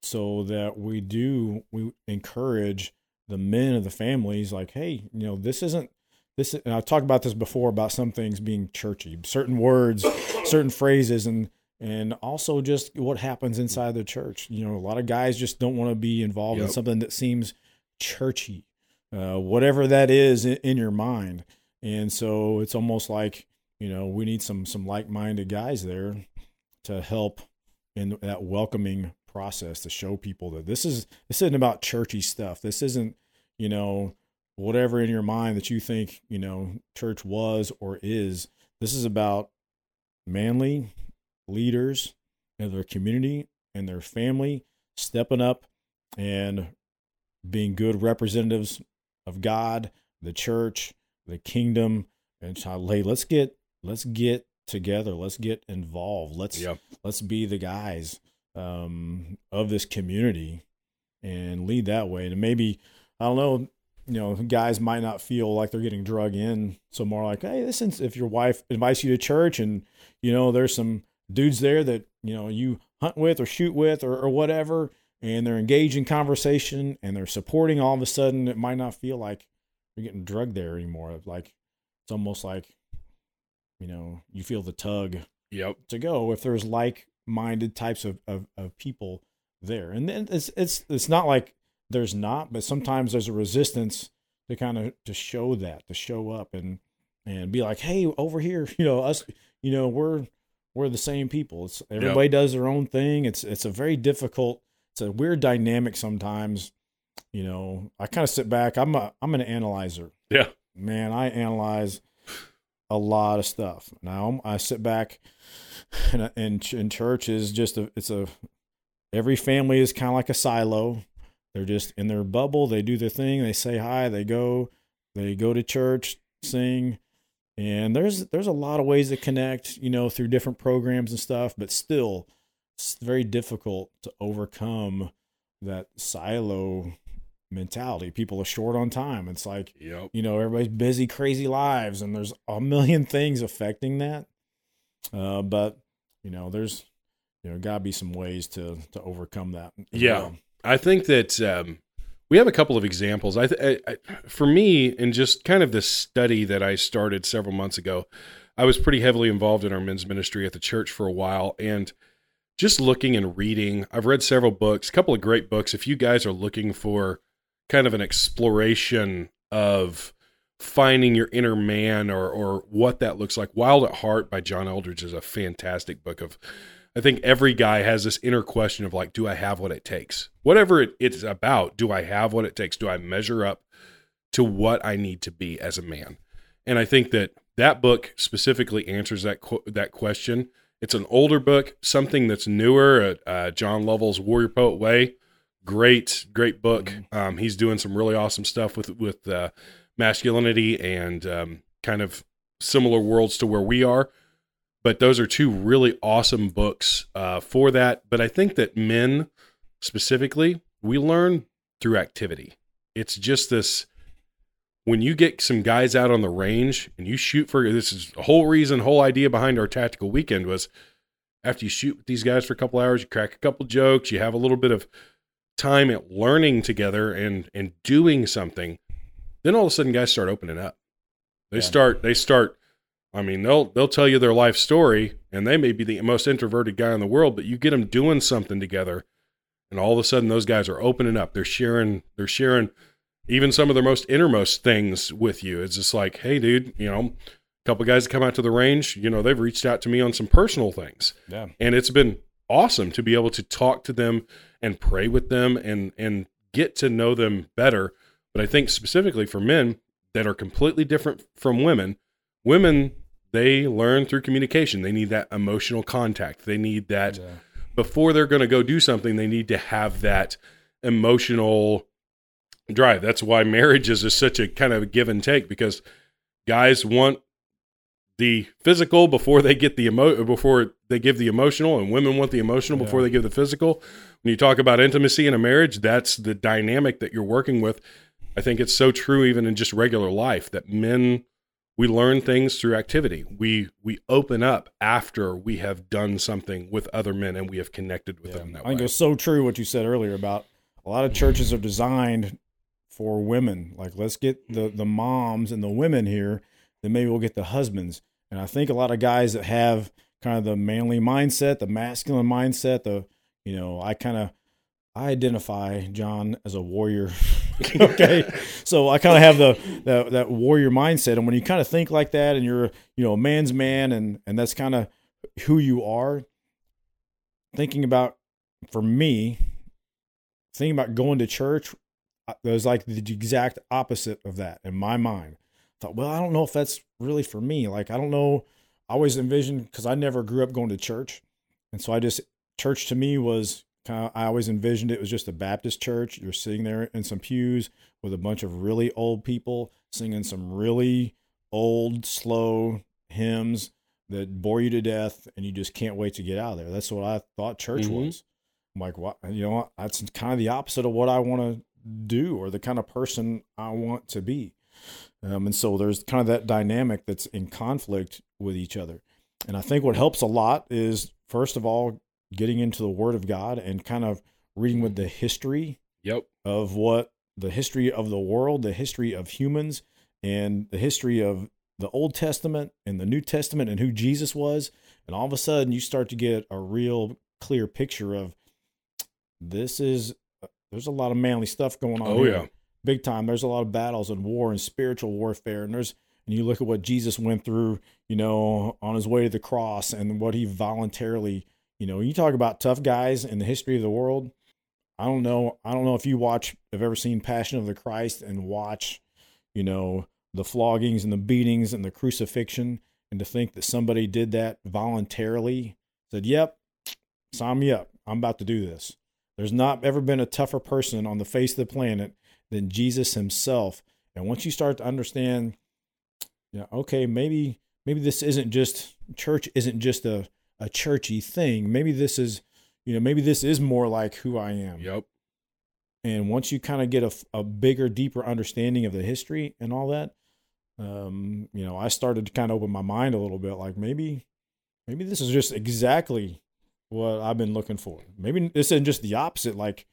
so that we do we encourage the men of the families like hey you know this isn't this and I've talked about this before about some things being churchy, certain words, certain phrases, and and also just what happens inside the church. You know, a lot of guys just don't want to be involved Yep. in something that seems churchy, uh, whatever that is in, in your mind. And so it's almost like you know we need some some like minded guys there to help in that welcoming process to show people that this is this isn't about churchy stuff. This isn't you know whatever in your mind that you think you know church was or is. This is about manly leaders in their community and their family stepping up and being good representatives of God, the church, the kingdom, and so, hey, let's get let's get together, let's get involved, let's Yep. let's be the guys um, of this community and lead that way. And maybe I don't know, you know, guys might not feel like they're getting drug in, so more like, hey, listen, if your wife invites you to church and you know there's some dudes there that you know you hunt with or shoot with or, or whatever, and they're engaged in conversation and they're supporting, all of a sudden it might not feel like you're getting drugged there anymore. Like it's almost like you know you feel the tug Yep. to go if there's like-minded types of, of, of people there and then it's it's it's not like there's not but sometimes there's a resistance to kind of to show that to show up and and be like hey over here you know us you know we're we're the same people. It's everybody does their own thing. It's it's a very difficult it's a weird dynamic sometimes you know. I kind of sit back i'm a i'm an analyzer. Yeah. man i analyze a lot of stuff. Now i sit back and in, in church is just a it's a every family is kind of like a silo they're just in their bubble. They do their thing. They say hi. They go. They go to church sing. And there's there's a lot of ways to connect you know through different programs and stuff but still it's very difficult to overcome that silo mentality. People are short on time. It's like Yep. you know everybody's busy crazy lives and there's a million things affecting that. Uh, but you know there's you know gotta be some ways to to overcome that Yeah. well. I think that um, we have a couple of examples. I, th- I, I, for me, in just kind of this study that I started several months ago, I was pretty heavily involved in our men's ministry at the church for a while, and just looking and reading. I've read several books, a couple of great books. If you guys are looking for kind of an exploration of finding your inner man or or what that looks like, Wild at Heart by John Eldredge is a fantastic book of I think every guy has this inner question of like, do I have what it takes? Whatever it, it's about, do I have what it takes? Do I measure up to what I need to be as a man? And I think that that book specifically answers that qu- that question. It's an older book, something that's newer. Uh, uh, John Lovell's Warrior Poet Way, great, great book. Um, he's doing some really awesome stuff with with uh, masculinity and um, kind of similar worlds to where we are but those are two really awesome books uh, for that. But I think that men specifically, we learn through activity. It's just this when you get some guys out on the range and you shoot for this is the whole reason, whole idea behind our tactical weekend was after you shoot with these guys for a couple hours, you crack a couple jokes, you have a little bit of time at learning together and and doing something. Then all of a sudden, guys start opening up. They Yeah. start. They start. I mean, they'll they'll tell you their life story, and they may be the most introverted guy in the world, but you get them doing something together, and all of a sudden, those guys are opening up. They're sharing. They're sharing even some of their most innermost things with you. It's just like, hey, dude, you know, a couple guys that come out to the range, you know, they've reached out to me on some personal things yeah and it's been awesome to be able to talk to them and pray with them and and get to know them better but i think specifically for men that are completely different from women women they learn through communication. They need that emotional contact. They need that Yeah. before they're going to go do something they need to have that emotional drive. That's why marriages is such a kind of a give and take because guys want the physical before they get the emo before they give the emotional and women want the emotional before they give the physical. When you talk about intimacy in a marriage that's the dynamic that you're working with. I think it's so true even in just regular life that men we learn things through activity we we open up after we have done something with other men and we have connected with Yeah. them that I think way it's so true what you said earlier about a lot of churches are designed for women. Like let's get the the moms and the women here, then maybe we'll get the husbands. And I think a lot of guys that have kind of the manly mindset, the masculine mindset, the you know, I kind of I identify Jon as a warrior. okay, so I kind of have the, the that warrior mindset, and when you kind of think like that, and you're you know a man's man, and and that's kind of who you are. Thinking about for me, thinking about going to church, uh, was like the exact opposite of that in my mind. I thought, well, I don't know if that's really for me. Like I don't know. I always envisioned because I never grew up going to church, and so I just church to me was I always envisioned it was just a Baptist church. You're sitting there in some pews with a bunch of really old people singing some really old, slow hymns that bore you to death, and you just can't wait to get out of there. That's what I thought church mm-hmm. was. I'm like, what? You know, what? that's kind of the opposite of what I want to do or the kind of person I want to be. Um, and so there's kind of that dynamic that's in conflict with each other. And I think what helps a lot is, first of all, getting into the Word of God and kind of reading with the history yep. of what the history of the world, the history of humans, and the history of the Old Testament and the New Testament and who Jesus was. And all of a sudden, you start to get a real clear picture of this is uh, there's a lot of manly stuff going on. Oh, here. yeah. Big time. There's a lot of battles and war and spiritual warfare. And there's, and you look at what Jesus went through, you know, on his way to the cross and what he voluntarily you know, you talk about tough guys in the history of the world. I don't know. I don't know if you watch, have ever seen Passion of the Christ and watch, you know, the floggings and the beatings and the crucifixion, and to think that somebody did that voluntarily, said, "Yep, sign me up. I'm about to do this." There's not ever been a tougher person on the face of the planet than Jesus himself. And once you start to understand, yeah, okay, maybe maybe this isn't just church isn't just a a churchy thing. Maybe this is, you know, maybe this is more like who I am. Yep. And once you kind of get a, a bigger, deeper understanding of the history and all that, um, you know, I started to kind of open my mind a little bit. Like maybe, maybe this is just exactly what I've been looking for. Maybe this isn't just the opposite. Like,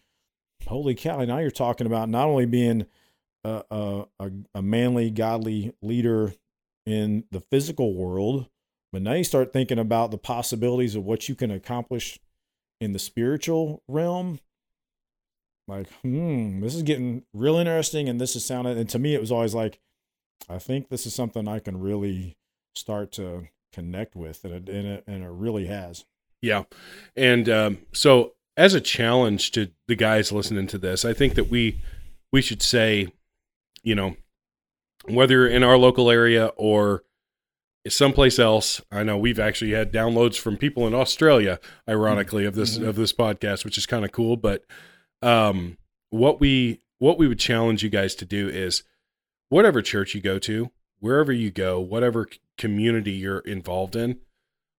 holy cow! Now you're talking about not only being a, a, a manly, godly leader in the physical world, but now you start thinking about the possibilities of what you can accomplish in the spiritual realm. Like, hmm, this is getting real interesting, and this is sounding. And to me, it was always like, I think this is something I can really start to connect with, and it and it, and it really has. Yeah, and um, so as a challenge to the guys listening to this, I think that we we should say, you know, whether in our local area or someplace else. I know we've actually had downloads from people in Australia, ironically, of this mm-hmm. of this podcast, which is kind of cool. But um, what we what we would challenge you guys to do is whatever church you go to, wherever you go, whatever community you're involved in,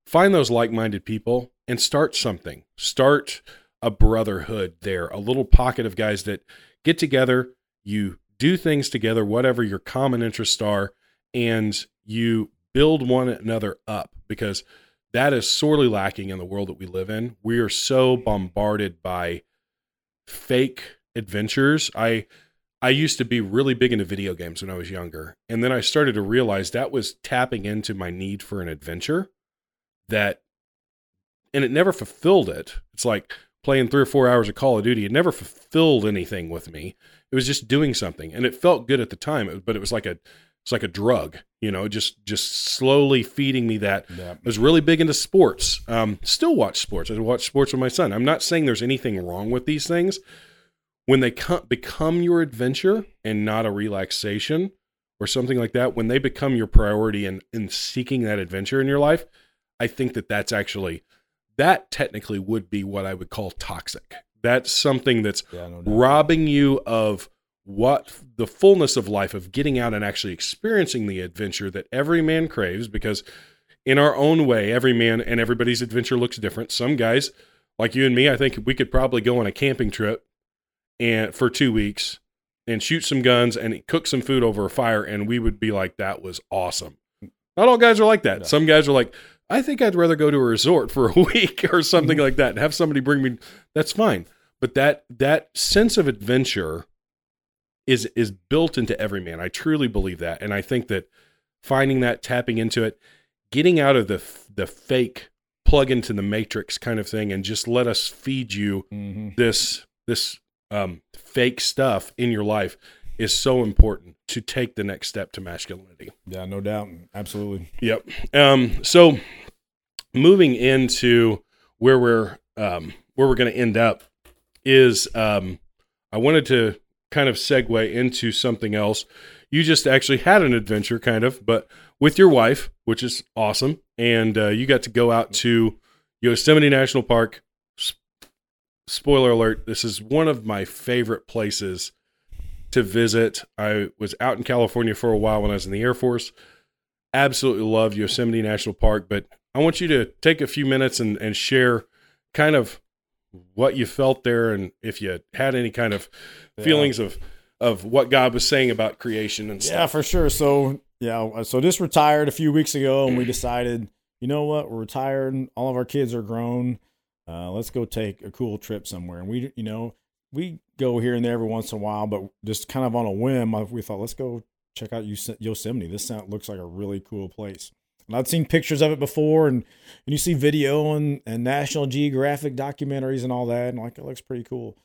find those like-minded people and start something. Start a brotherhood there, a little pocket of guys that get together, you do things together, whatever your common interests are, and you build one another up because that is sorely lacking in the world that we live in. We are so bombarded by fake adventures. I I used to be really big into video games when I was younger, and then I started to realize that was tapping into my need for an adventure that and it never fulfilled it. It's like playing 3 or 4 hours of Call of Duty. It never fulfilled anything with me. It was just doing something and it felt good at the time, but it was like a it's like a drug, you know, just just slowly feeding me that. Yeah. I was really big into sports. Um, still watch sports. I watch sports with my son. I'm not saying there's anything wrong with these things. When they come, become your adventure and not a relaxation or something like that, when they become your priority in, in seeking that adventure in your life, I think that that's actually, that technically would be what I would call toxic. That's something that's yeah, no robbing you of what the fullness of life of getting out and actually experiencing the adventure that every man craves because in our own way every man and everybody's adventure looks different. Some guys like you and me i think we could probably go on a camping trip and for 2 weeks and shoot some guns and cook some food over a fire and we would be like that was awesome. Not all guys are like that. Some guys are like i think i'd rather go to a resort for a week or something mm-hmm. like that and have somebody bring me that's fine. But that that sense of adventure is is built into every man. I truly believe that, and I think that finding that, tapping into it, getting out of the the fake plug into the matrix kind of thing, and just let us feed you Mm-hmm. this this um, fake stuff in your life is so important to take the next step to masculinity. Yeah, no doubt. Absolutely. Yep. Um, so moving into where we're um, where we're going to end up is um, I wanted to kind of segue into something else. You just actually had an adventure, kind of, but with your wife, which is awesome, and uh, you got to go out to Yosemite National Park. Spoiler alert: This is one of my favorite places to visit. I was out in California for a while when I was in the Air Force absolutely love Yosemite National Park, but I want you to take a few minutes and, and share kind of what you felt there and if you had any kind of Yeah. feelings of of what God was saying about creation and stuff. Yeah, for sure. So yeah, uh, so just retired a few weeks ago, and we decided, you know what, we're retired. All of our kids are grown. Uh, let's go take a cool trip somewhere. And we, you know, we go here and there every once in a while, but just kind of on a whim, we thought let's go check out Yos- Yosemite. This sound, looks like a really cool place. And I'd seen pictures of it before, and, and you see video and, and National Geographic documentaries and all that, and like it looks pretty cool.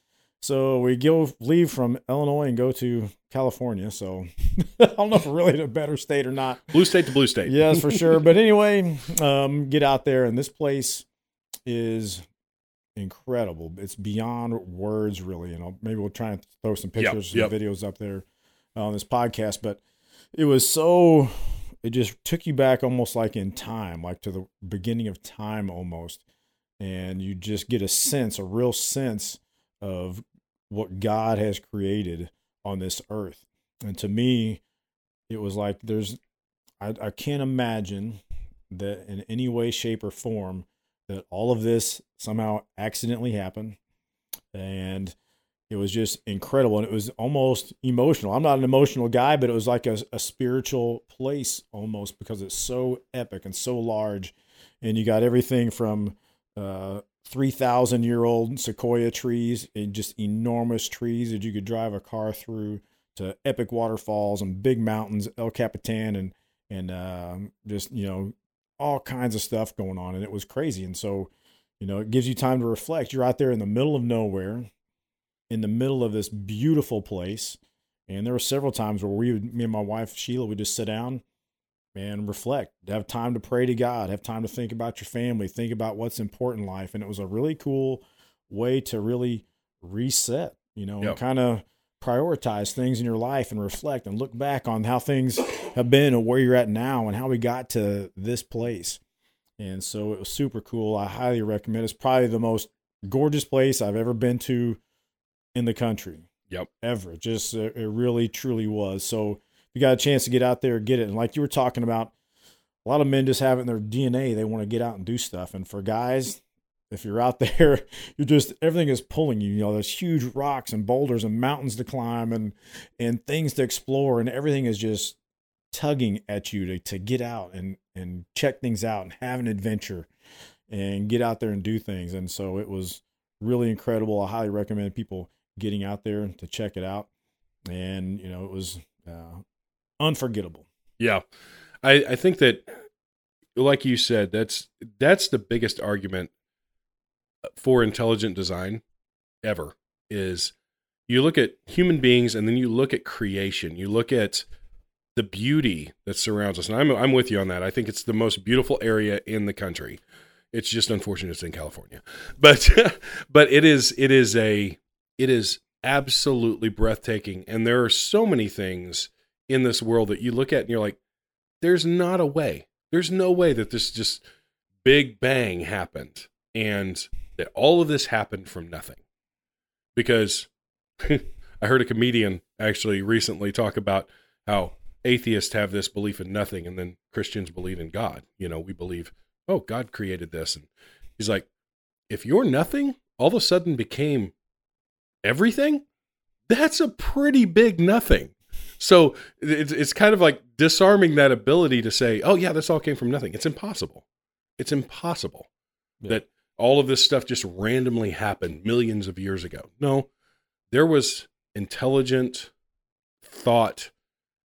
So we go leave from Illinois and go to California. So I don't know if we're really in a better state or not. Blue state to blue state. Yes, for sure. But anyway, um, get out there, and this place is incredible. It's beyond words, really. And I'll, maybe we'll try and throw some Yep, pictures yep. and videos up there on this podcast. But it was so. It just took you back almost like in time, like to the beginning of time almost. And you just get a sense, a real sense of what God has created on this earth. And to me, it was like there's I, I can't imagine that in any way, shape, or form that all of this somehow accidentally happened. And it was just incredible. And it was almost emotional. I'm not an emotional guy, but it was like a, a spiritual place almost because it's so epic and so large. And you got everything from uh, 3,000 year old sequoia trees and just enormous trees that you could drive a car through to epic waterfalls and big mountains, El Capitan, and and um, just you know all kinds of stuff going on, and it was crazy. And so, you know, it gives you time to reflect. You're out there in the middle of nowhere, in the middle of this beautiful place, and there were several times where we, would, me and my wife Sheila, would just sit down and reflect, have time to pray to God, have time to think about your family, think about what's important in life, and it was a really cool way to really reset. You know, Yep. and kind of prioritize things in your life and reflect and look back on how things have been and where you're at now and how we got to this place. And so it was super cool. I highly recommend. It's probably the most gorgeous place I've ever been to in the country. Yep. Ever. Just uh, it really truly was. So if you got a chance to get out there, get it. And like you were talking about, a lot of men just have it in their DNA. They want to get out and do stuff. And for guys, if you're out there, you're just everything is pulling you. You know, there's huge rocks and boulders and mountains to climb and and things to explore, and everything is just tugging at you to, to get out and and check things out and have an adventure and get out there and do things. And so it was really incredible. I highly recommend people getting out there to check it out. And you know, it was uh, unforgettable. Yeah. I, I think that like you said, that's that's the biggest argument for intelligent design ever is you look at human beings and then you look at creation. You look at the beauty that surrounds us. And I'm I'm with you on that. I think it's the most beautiful area in the country. It's just unfortunate it's in California. But but it is it is a it is absolutely breathtaking and there are so many things in this world that you look at and you're like there's not a way. There's no way that this just big bang happened and that all of this happened from nothing. Because I heard a comedian actually recently talk about how atheists have this belief in nothing and then Christians believe in God. You know, we believe, oh, God created this. And he's like, if you're nothing all of a sudden became everything, that's a pretty big nothing. So it's it's kind of like disarming that ability to say, "Oh yeah, this all came from nothing." It's impossible. It's impossible Yeah. that all of this stuff just randomly happened millions of years ago. No, there was intelligent thought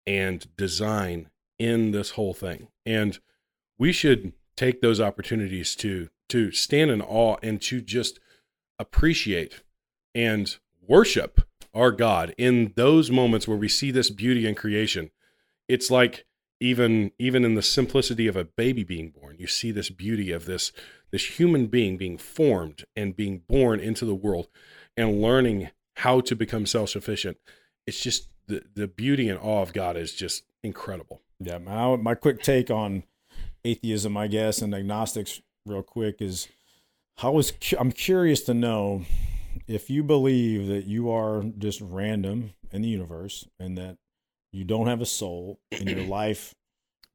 and design in this whole thing. And we should take those opportunities to to stand in awe and to just appreciate and worship our God in those moments where we see this beauty in creation. It's like even even in the simplicity of a baby being born, you see this beauty of this this human being being formed and being born into the world and learning how to become self-sufficient. It's just the the beauty and awe of God is just incredible. Yeah, my my quick take on atheism, I guess, and agnostics, real quick, is how was I'm curious to know if you believe that you are just random in the universe and that you don't have a soul and your life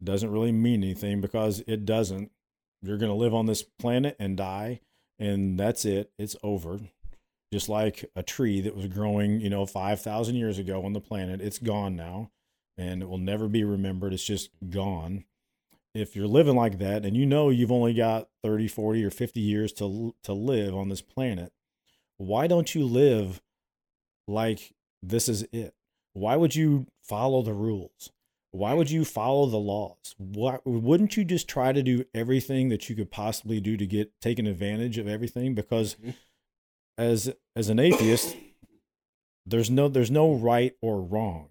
doesn't really mean anything because it doesn't. You're going to live on this planet and die, and that's it. It's over. Just like a tree that was growing, you know, 5,000 years ago on the planet, it's gone now and it will never be remembered. It's just gone. If you're living like that and you know you've only got 30, 40, or 50 years to, to live on this planet, why don't you live like this is it? Why would you follow the rules? Why would you follow the laws? Why wouldn't you just try to do everything that you could possibly do to get taken advantage of everything? Because mm-hmm. as as an atheist, there's no there's no right or wrong.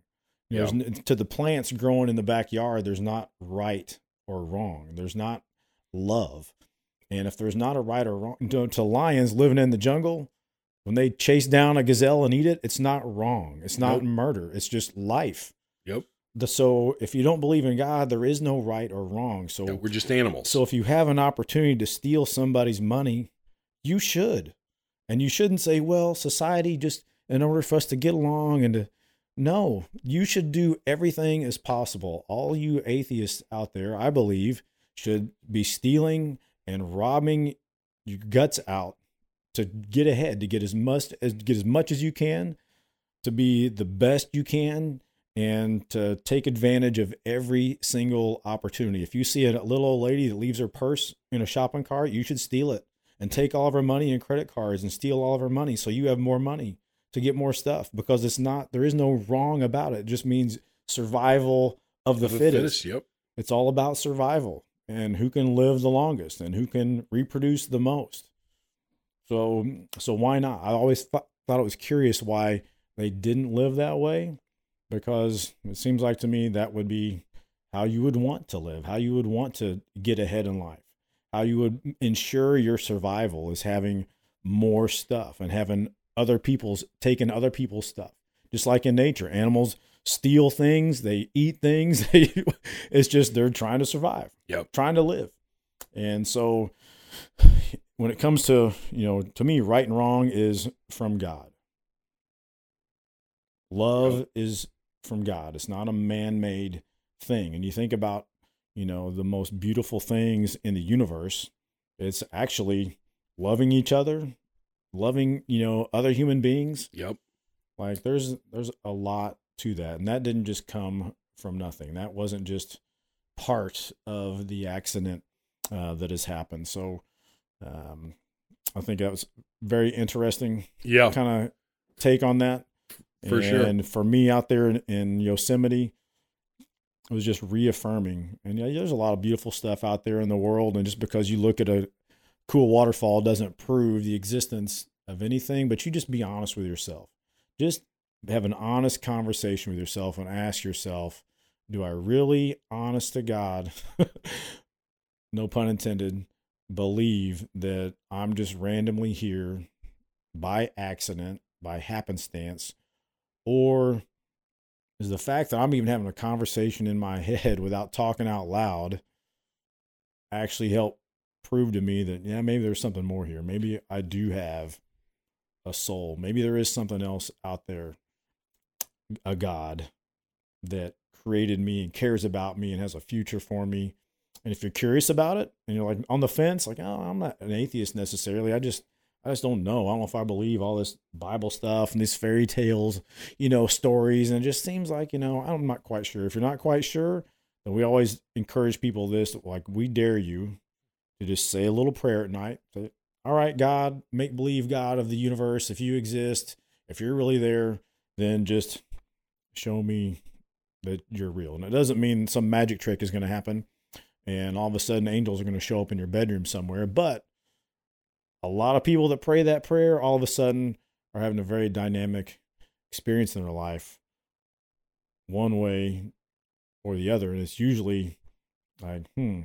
Yeah. to the plants growing in the backyard, there's not right or wrong. There's not love. And if there's not a right or wrong to, to lions living in the jungle, when they chase down a gazelle and eat it, it's not wrong. It's not nope. murder. It's just life. Yep. The, so if you don't believe in God, there is no right or wrong. So yeah, we're just animals. So if you have an opportunity to steal somebody's money, you should. And you shouldn't say, well, society just in order for us to get along and to no, you should do everything as possible. All you atheists out there, I believe, should be stealing and robbing your guts out to get ahead, to get as much as get as much as you can, to be the best you can, and to take advantage of every single opportunity. If you see a little old lady that leaves her purse in a shopping cart, you should steal it and take all of her money and credit cards and steal all of her money so you have more money to get more stuff because it's not there is no wrong about it. It just means survival of the, of the fittest. fittest. Yep. It's all about survival and who can live the longest and who can reproduce the most. So um, so why not? I always th- thought it was curious why they didn't live that way because it seems like to me that would be how you would want to live, how you would want to get ahead in life, how you would ensure your survival is having more stuff and having other people's taking other people's stuff. Just like in nature, animals steal things, they eat things. it's just they're trying to survive. Yep. Trying to live. And so when it comes to, you know, to me, right and wrong is from God. Love is from God. It's not a man made thing. And you think about, you know, the most beautiful things in the universe, it's actually loving each other, loving, you know, other human beings. Yep. Like there's there's a lot to that. And that didn't just come from nothing. That wasn't just part of the accident uh, that has happened. So um, I think that was very interesting. Yeah. Kind of take on that. For and sure. And for me out there in, in Yosemite, it was just reaffirming. And yeah, there's a lot of beautiful stuff out there in the world. And just because you look at a cool waterfall doesn't prove the existence of anything, but you just be honest with yourself. Just have an honest conversation with yourself and ask yourself, do I really, honest to God, no pun intended, believe that I'm just randomly here by accident, by happenstance, or is the fact that I'm even having a conversation in my head without talking out loud actually help prove to me that, yeah, maybe there's something more here. Maybe I do have a soul. Maybe there is something else out there, a God that created me and cares about me and has a future for me. And if you're curious about it and you're like on the fence, like, oh, I'm not an atheist necessarily. I just, I just don't know. I don't know if I believe all this Bible stuff and these fairy tales, you know, stories. And it just seems like, you know, I'm not quite sure. If you're not quite sure, then we always encourage people this, like, we dare you to just say a little prayer at night. Say, all right, God, make believe God of the universe. If you exist, if you're really there, then just show me that you're real. And it doesn't mean some magic trick is going to happen and all of a sudden angels are going to show up in your bedroom somewhere. But a lot of people that pray that prayer all of a sudden are having a very dynamic experience in their life, one way or the other. And it's usually like, hmm,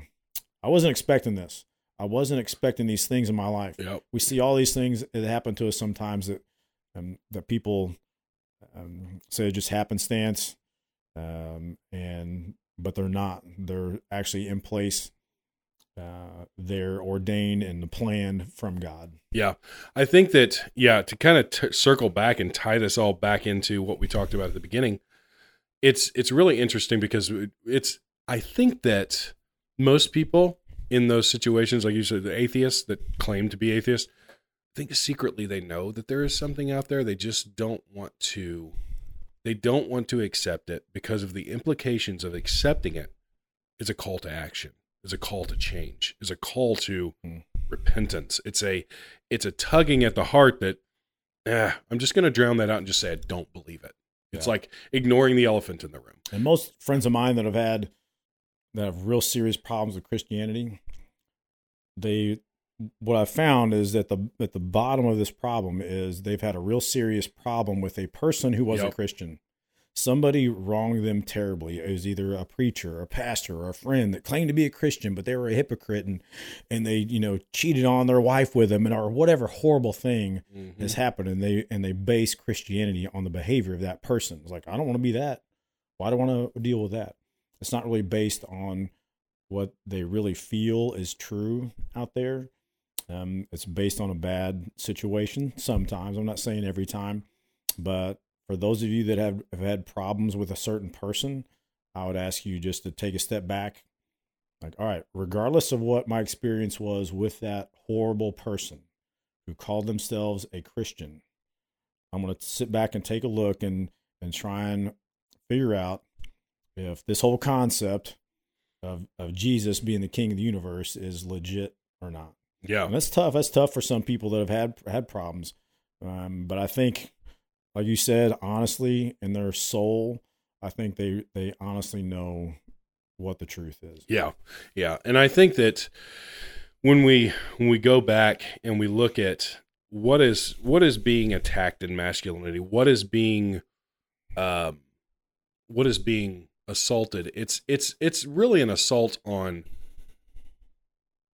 I wasn't expecting this. I wasn't expecting these things in my life. Yep. We see all these things that happen to us sometimes that um, that people um, say just happenstance, um, and but they're not. They're actually in place. Uh, they're ordained and the from God. Yeah, I think that yeah to kind of t- circle back and tie this all back into what we talked about at the beginning. It's it's really interesting because it's I think that most people in those situations, like you said, the atheists that claim to be atheists, I think secretly they know that there is something out there. They just don't want to they don't want to accept it because of the implications of accepting it is a call to action, is a call to change, is a call to mm. repentance. It's a it's a tugging at the heart that eh, I'm just going to drown that out and just say I don't believe it. It's yeah. like ignoring the elephant in the room. And most friends of mine that have had that have real serious problems with Christianity, they what I've found is that the at the bottom of this problem is they've had a real serious problem with a person who was yep. a Christian. Somebody wronged them terribly. It was either a preacher, or a pastor, or a friend that claimed to be a Christian, but they were a hypocrite and and they, you know, cheated on their wife with them and or whatever horrible thing mm-hmm. has happened and they and they base Christianity on the behavior of that person. It's like, I don't want to be that. Why do I want to deal with that? It's not really based on what they really feel is true out there um, it's based on a bad situation sometimes. I'm not saying every time, but for those of you that have, have had problems with a certain person, I would ask you just to take a step back. Like, all right, regardless of what my experience was with that horrible person who called themselves a Christian, I'm going to sit back and take a look and, and try and figure out if this whole concept of, of Jesus being the king of the universe is legit or not. Yeah, and that's tough. That's tough for some people that have had had problems. Um, but I think, like you said, honestly, in their soul, I think they they honestly know what the truth is. Yeah, yeah, and I think that when we when we go back and we look at what is what is being attacked in masculinity, what is being, um, what is being assaulted, it's it's it's really an assault on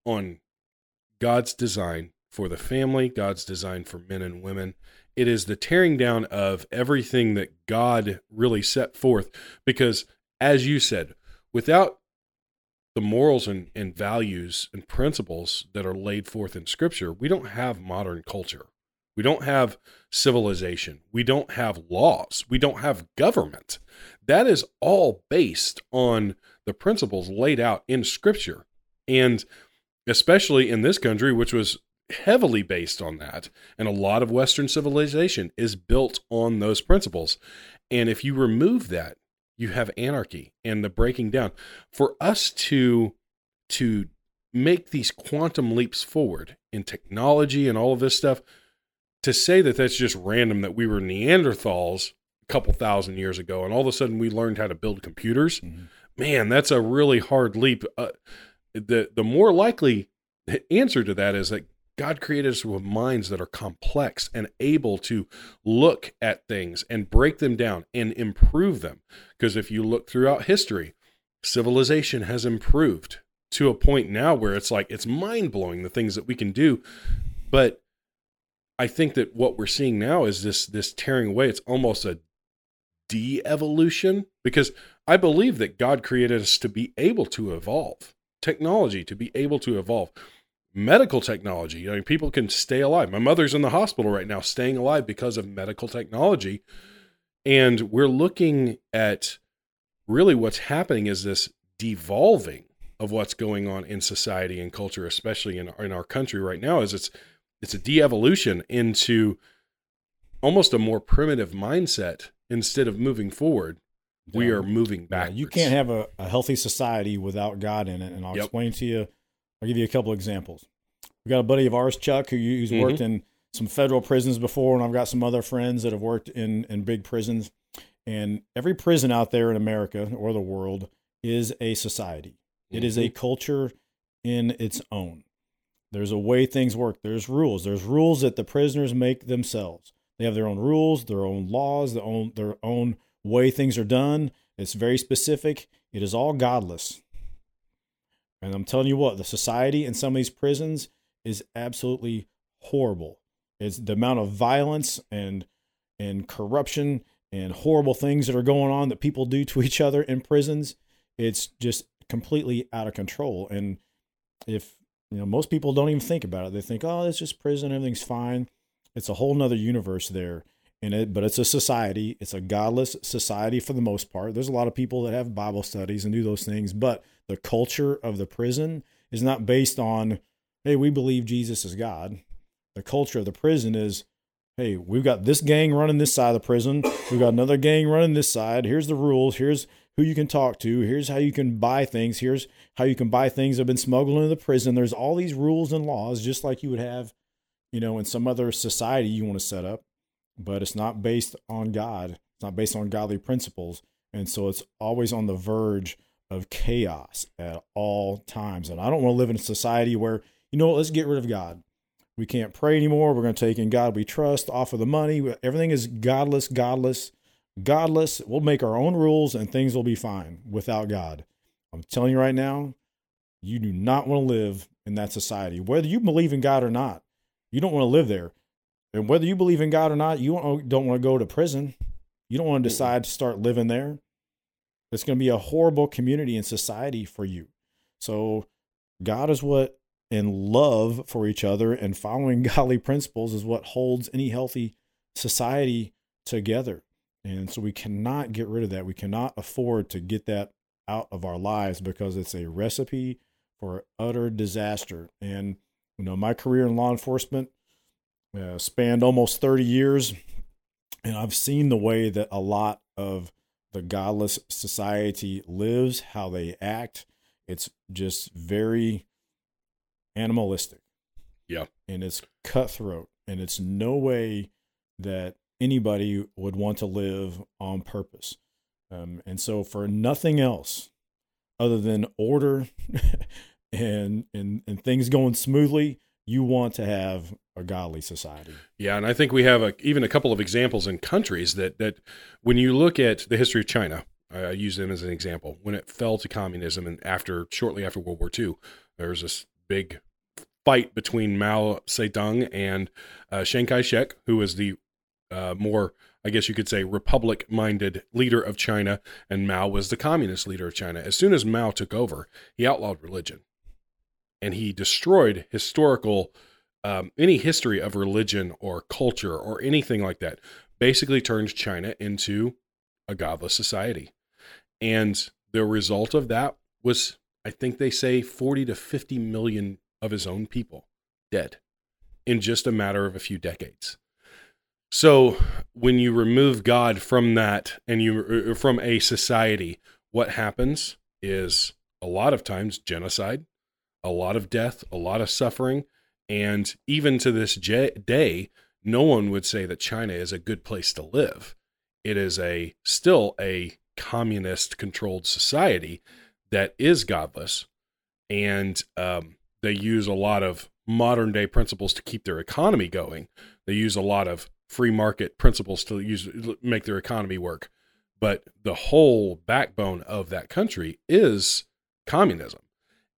on God's design for the family, God's design for men and women. It is the tearing down of everything that God really set forth. Because, as you said, without the morals and, and values and principles that are laid forth in Scripture, we don't have modern culture. We don't have civilization. We don't have laws. We don't have government. That is all based on the principles laid out in Scripture. And especially in this country, which was heavily based on that. And a lot of Western civilization is built on those principles. And if you remove that, you have anarchy and the breaking down. For us to to make these quantum leaps forward in technology and all of this stuff, to say that that's just random that we were Neanderthals a couple thousand years ago and all of a sudden we learned how to build computers, mm-hmm. man, that's a really hard leap. Uh, the the more likely answer to that is that God created us with minds that are complex and able to look at things and break them down and improve them. Because if you look throughout history, civilization has improved to a point now where it's like it's mind blowing the things that we can do. But I think that what we're seeing now is this this tearing away. It's almost a de-evolution because I believe that God created us to be able to evolve technology to be able to evolve. Medical technology. I mean, people can stay alive. My mother's in the hospital right now, staying alive because of medical technology. And we're looking at really what's happening is this devolving of what's going on in society and culture, especially in, in our country right now, is it's it's a de-evolution into almost a more primitive mindset instead of moving forward we are moving back. Yeah, you can't have a, a, healthy society without God in it. And I'll yep. explain to you. I'll give you a couple examples. We've got a buddy of ours, Chuck, who, who's mm-hmm. worked in some federal prisons before, and I've got some other friends that have worked in in big prisons. And every prison out there in America or the world is a society. It is a Mm-hmm. culture in its own. There's a way things work. There's rules. There's rules that the prisoners make themselves. They have their own rules, their own laws, their own their own way things are done. It's very specific. It is all godless. And I'm telling you what, the society in some of these prisons is absolutely horrible. It's the amount of violence and and corruption and horrible things that are going on that people do to each other in prisons. It's just completely out of control. And if you know, most people don't even think about it. They think, oh, it's just prison, everything's fine. It's a whole nother universe there. In it, but it's a society. It's a godless society for the most part. There's a lot of people that have Bible studies and do those things, but the culture of the prison is not based on, hey, we believe Jesus is God. The culture of the prison is, hey, we've got this gang running this side of the prison. We've got another gang running this side. Here's the rules. Here's who you can talk to. Here's how you can buy things. Here's how you can buy things that have been smuggled into the prison. There's all these rules and laws, just like you would have, you know, in some other society you want to set up, but it's not based on God. It's not based on godly principles. And so it's always on the verge of chaos at all times. And I don't want to live in a society where, you know let's get rid of God. We can't pray anymore. We're going to take in God we trust, offer the money. Everything is godless, godless, godless. We'll make our own rules and things will be fine without God. I'm telling you right now, you do not want to live in that society. Whether you believe in God or not, you don't want to live there. And whether you believe in God or not, you don't want to go to prison. You don't want to decide to start living there. It's going to be a horrible community and society for you. So, God is what, and love for each other and following godly principles, is what holds any healthy society together. And so, we cannot get rid of that. We cannot afford to get that out of our lives because it's a recipe for utter disaster. And, you know, my career in law enforcement uh, spanned almost 30 years. And I've seen the way that a lot of the godless society lives, how they act. It's just very animalistic. Yeah. And it's cutthroat. And it's no way that anybody would want to live on purpose. Um, and so, for nothing else other than order and, and, and things going smoothly, you want to have a godly society. Yeah, and I think we have a, even a couple of examples in countries that that when you look at the history of China, I use them as an example. When it fell to communism and after shortly after World War II, there was this big fight between Mao Zedong and uh, Chiang Kai-shek, who was the uh, more, I guess you could say, republic-minded leader of China, and Mao was the communist leader of China. As soon as Mao took over, he outlawed religion, and he destroyed historical um, any history of religion or culture or anything like that basically turned China into a godless society. And the result of that was, I think they say 40 to 50 million of his own people dead in just a matter of a few decades. So when you remove God from that and you from a society, what happens is a lot of times genocide, a lot of death, a lot of suffering, and even to this j- day, no one would say that China is a good place to live. It is a still a communist controlled society that is godless, and um, they use a lot of modern day principles to keep their economy going. They use a lot of free market principles to use make their economy work. But the whole backbone of that country is communism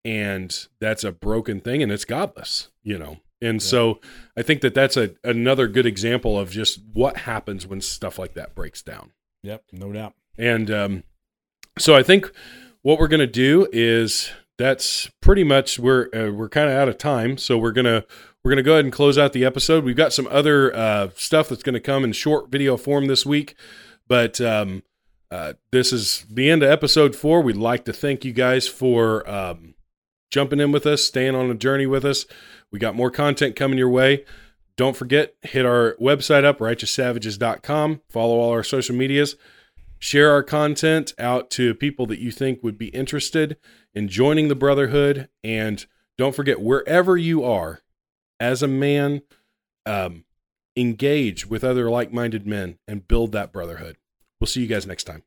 and that's a broken thing and it's godless you know? And yeah. so i think that that's a another good example of just what happens when stuff like that breaks down. Yep no doubt. And um, so i think what we're going to do is that's pretty much we're uh, we're kind of out of time so we're going to we're going to go ahead and close out the episode. We've got some other uh, stuff that's going to come in short video form this week but um, uh, this is the end of episode four. We'd like to thank you guys for um, jumping in with us, staying on a journey with us. We got more content coming your way. Don't forget, hit our website up, righteoussavages.com. Follow all our social medias. Share our content out to people that you think would be interested in joining the Brotherhood. And don't forget, wherever you are, as a man, um, engage with other like minded men and build that brotherhood. We'll see you guys next time.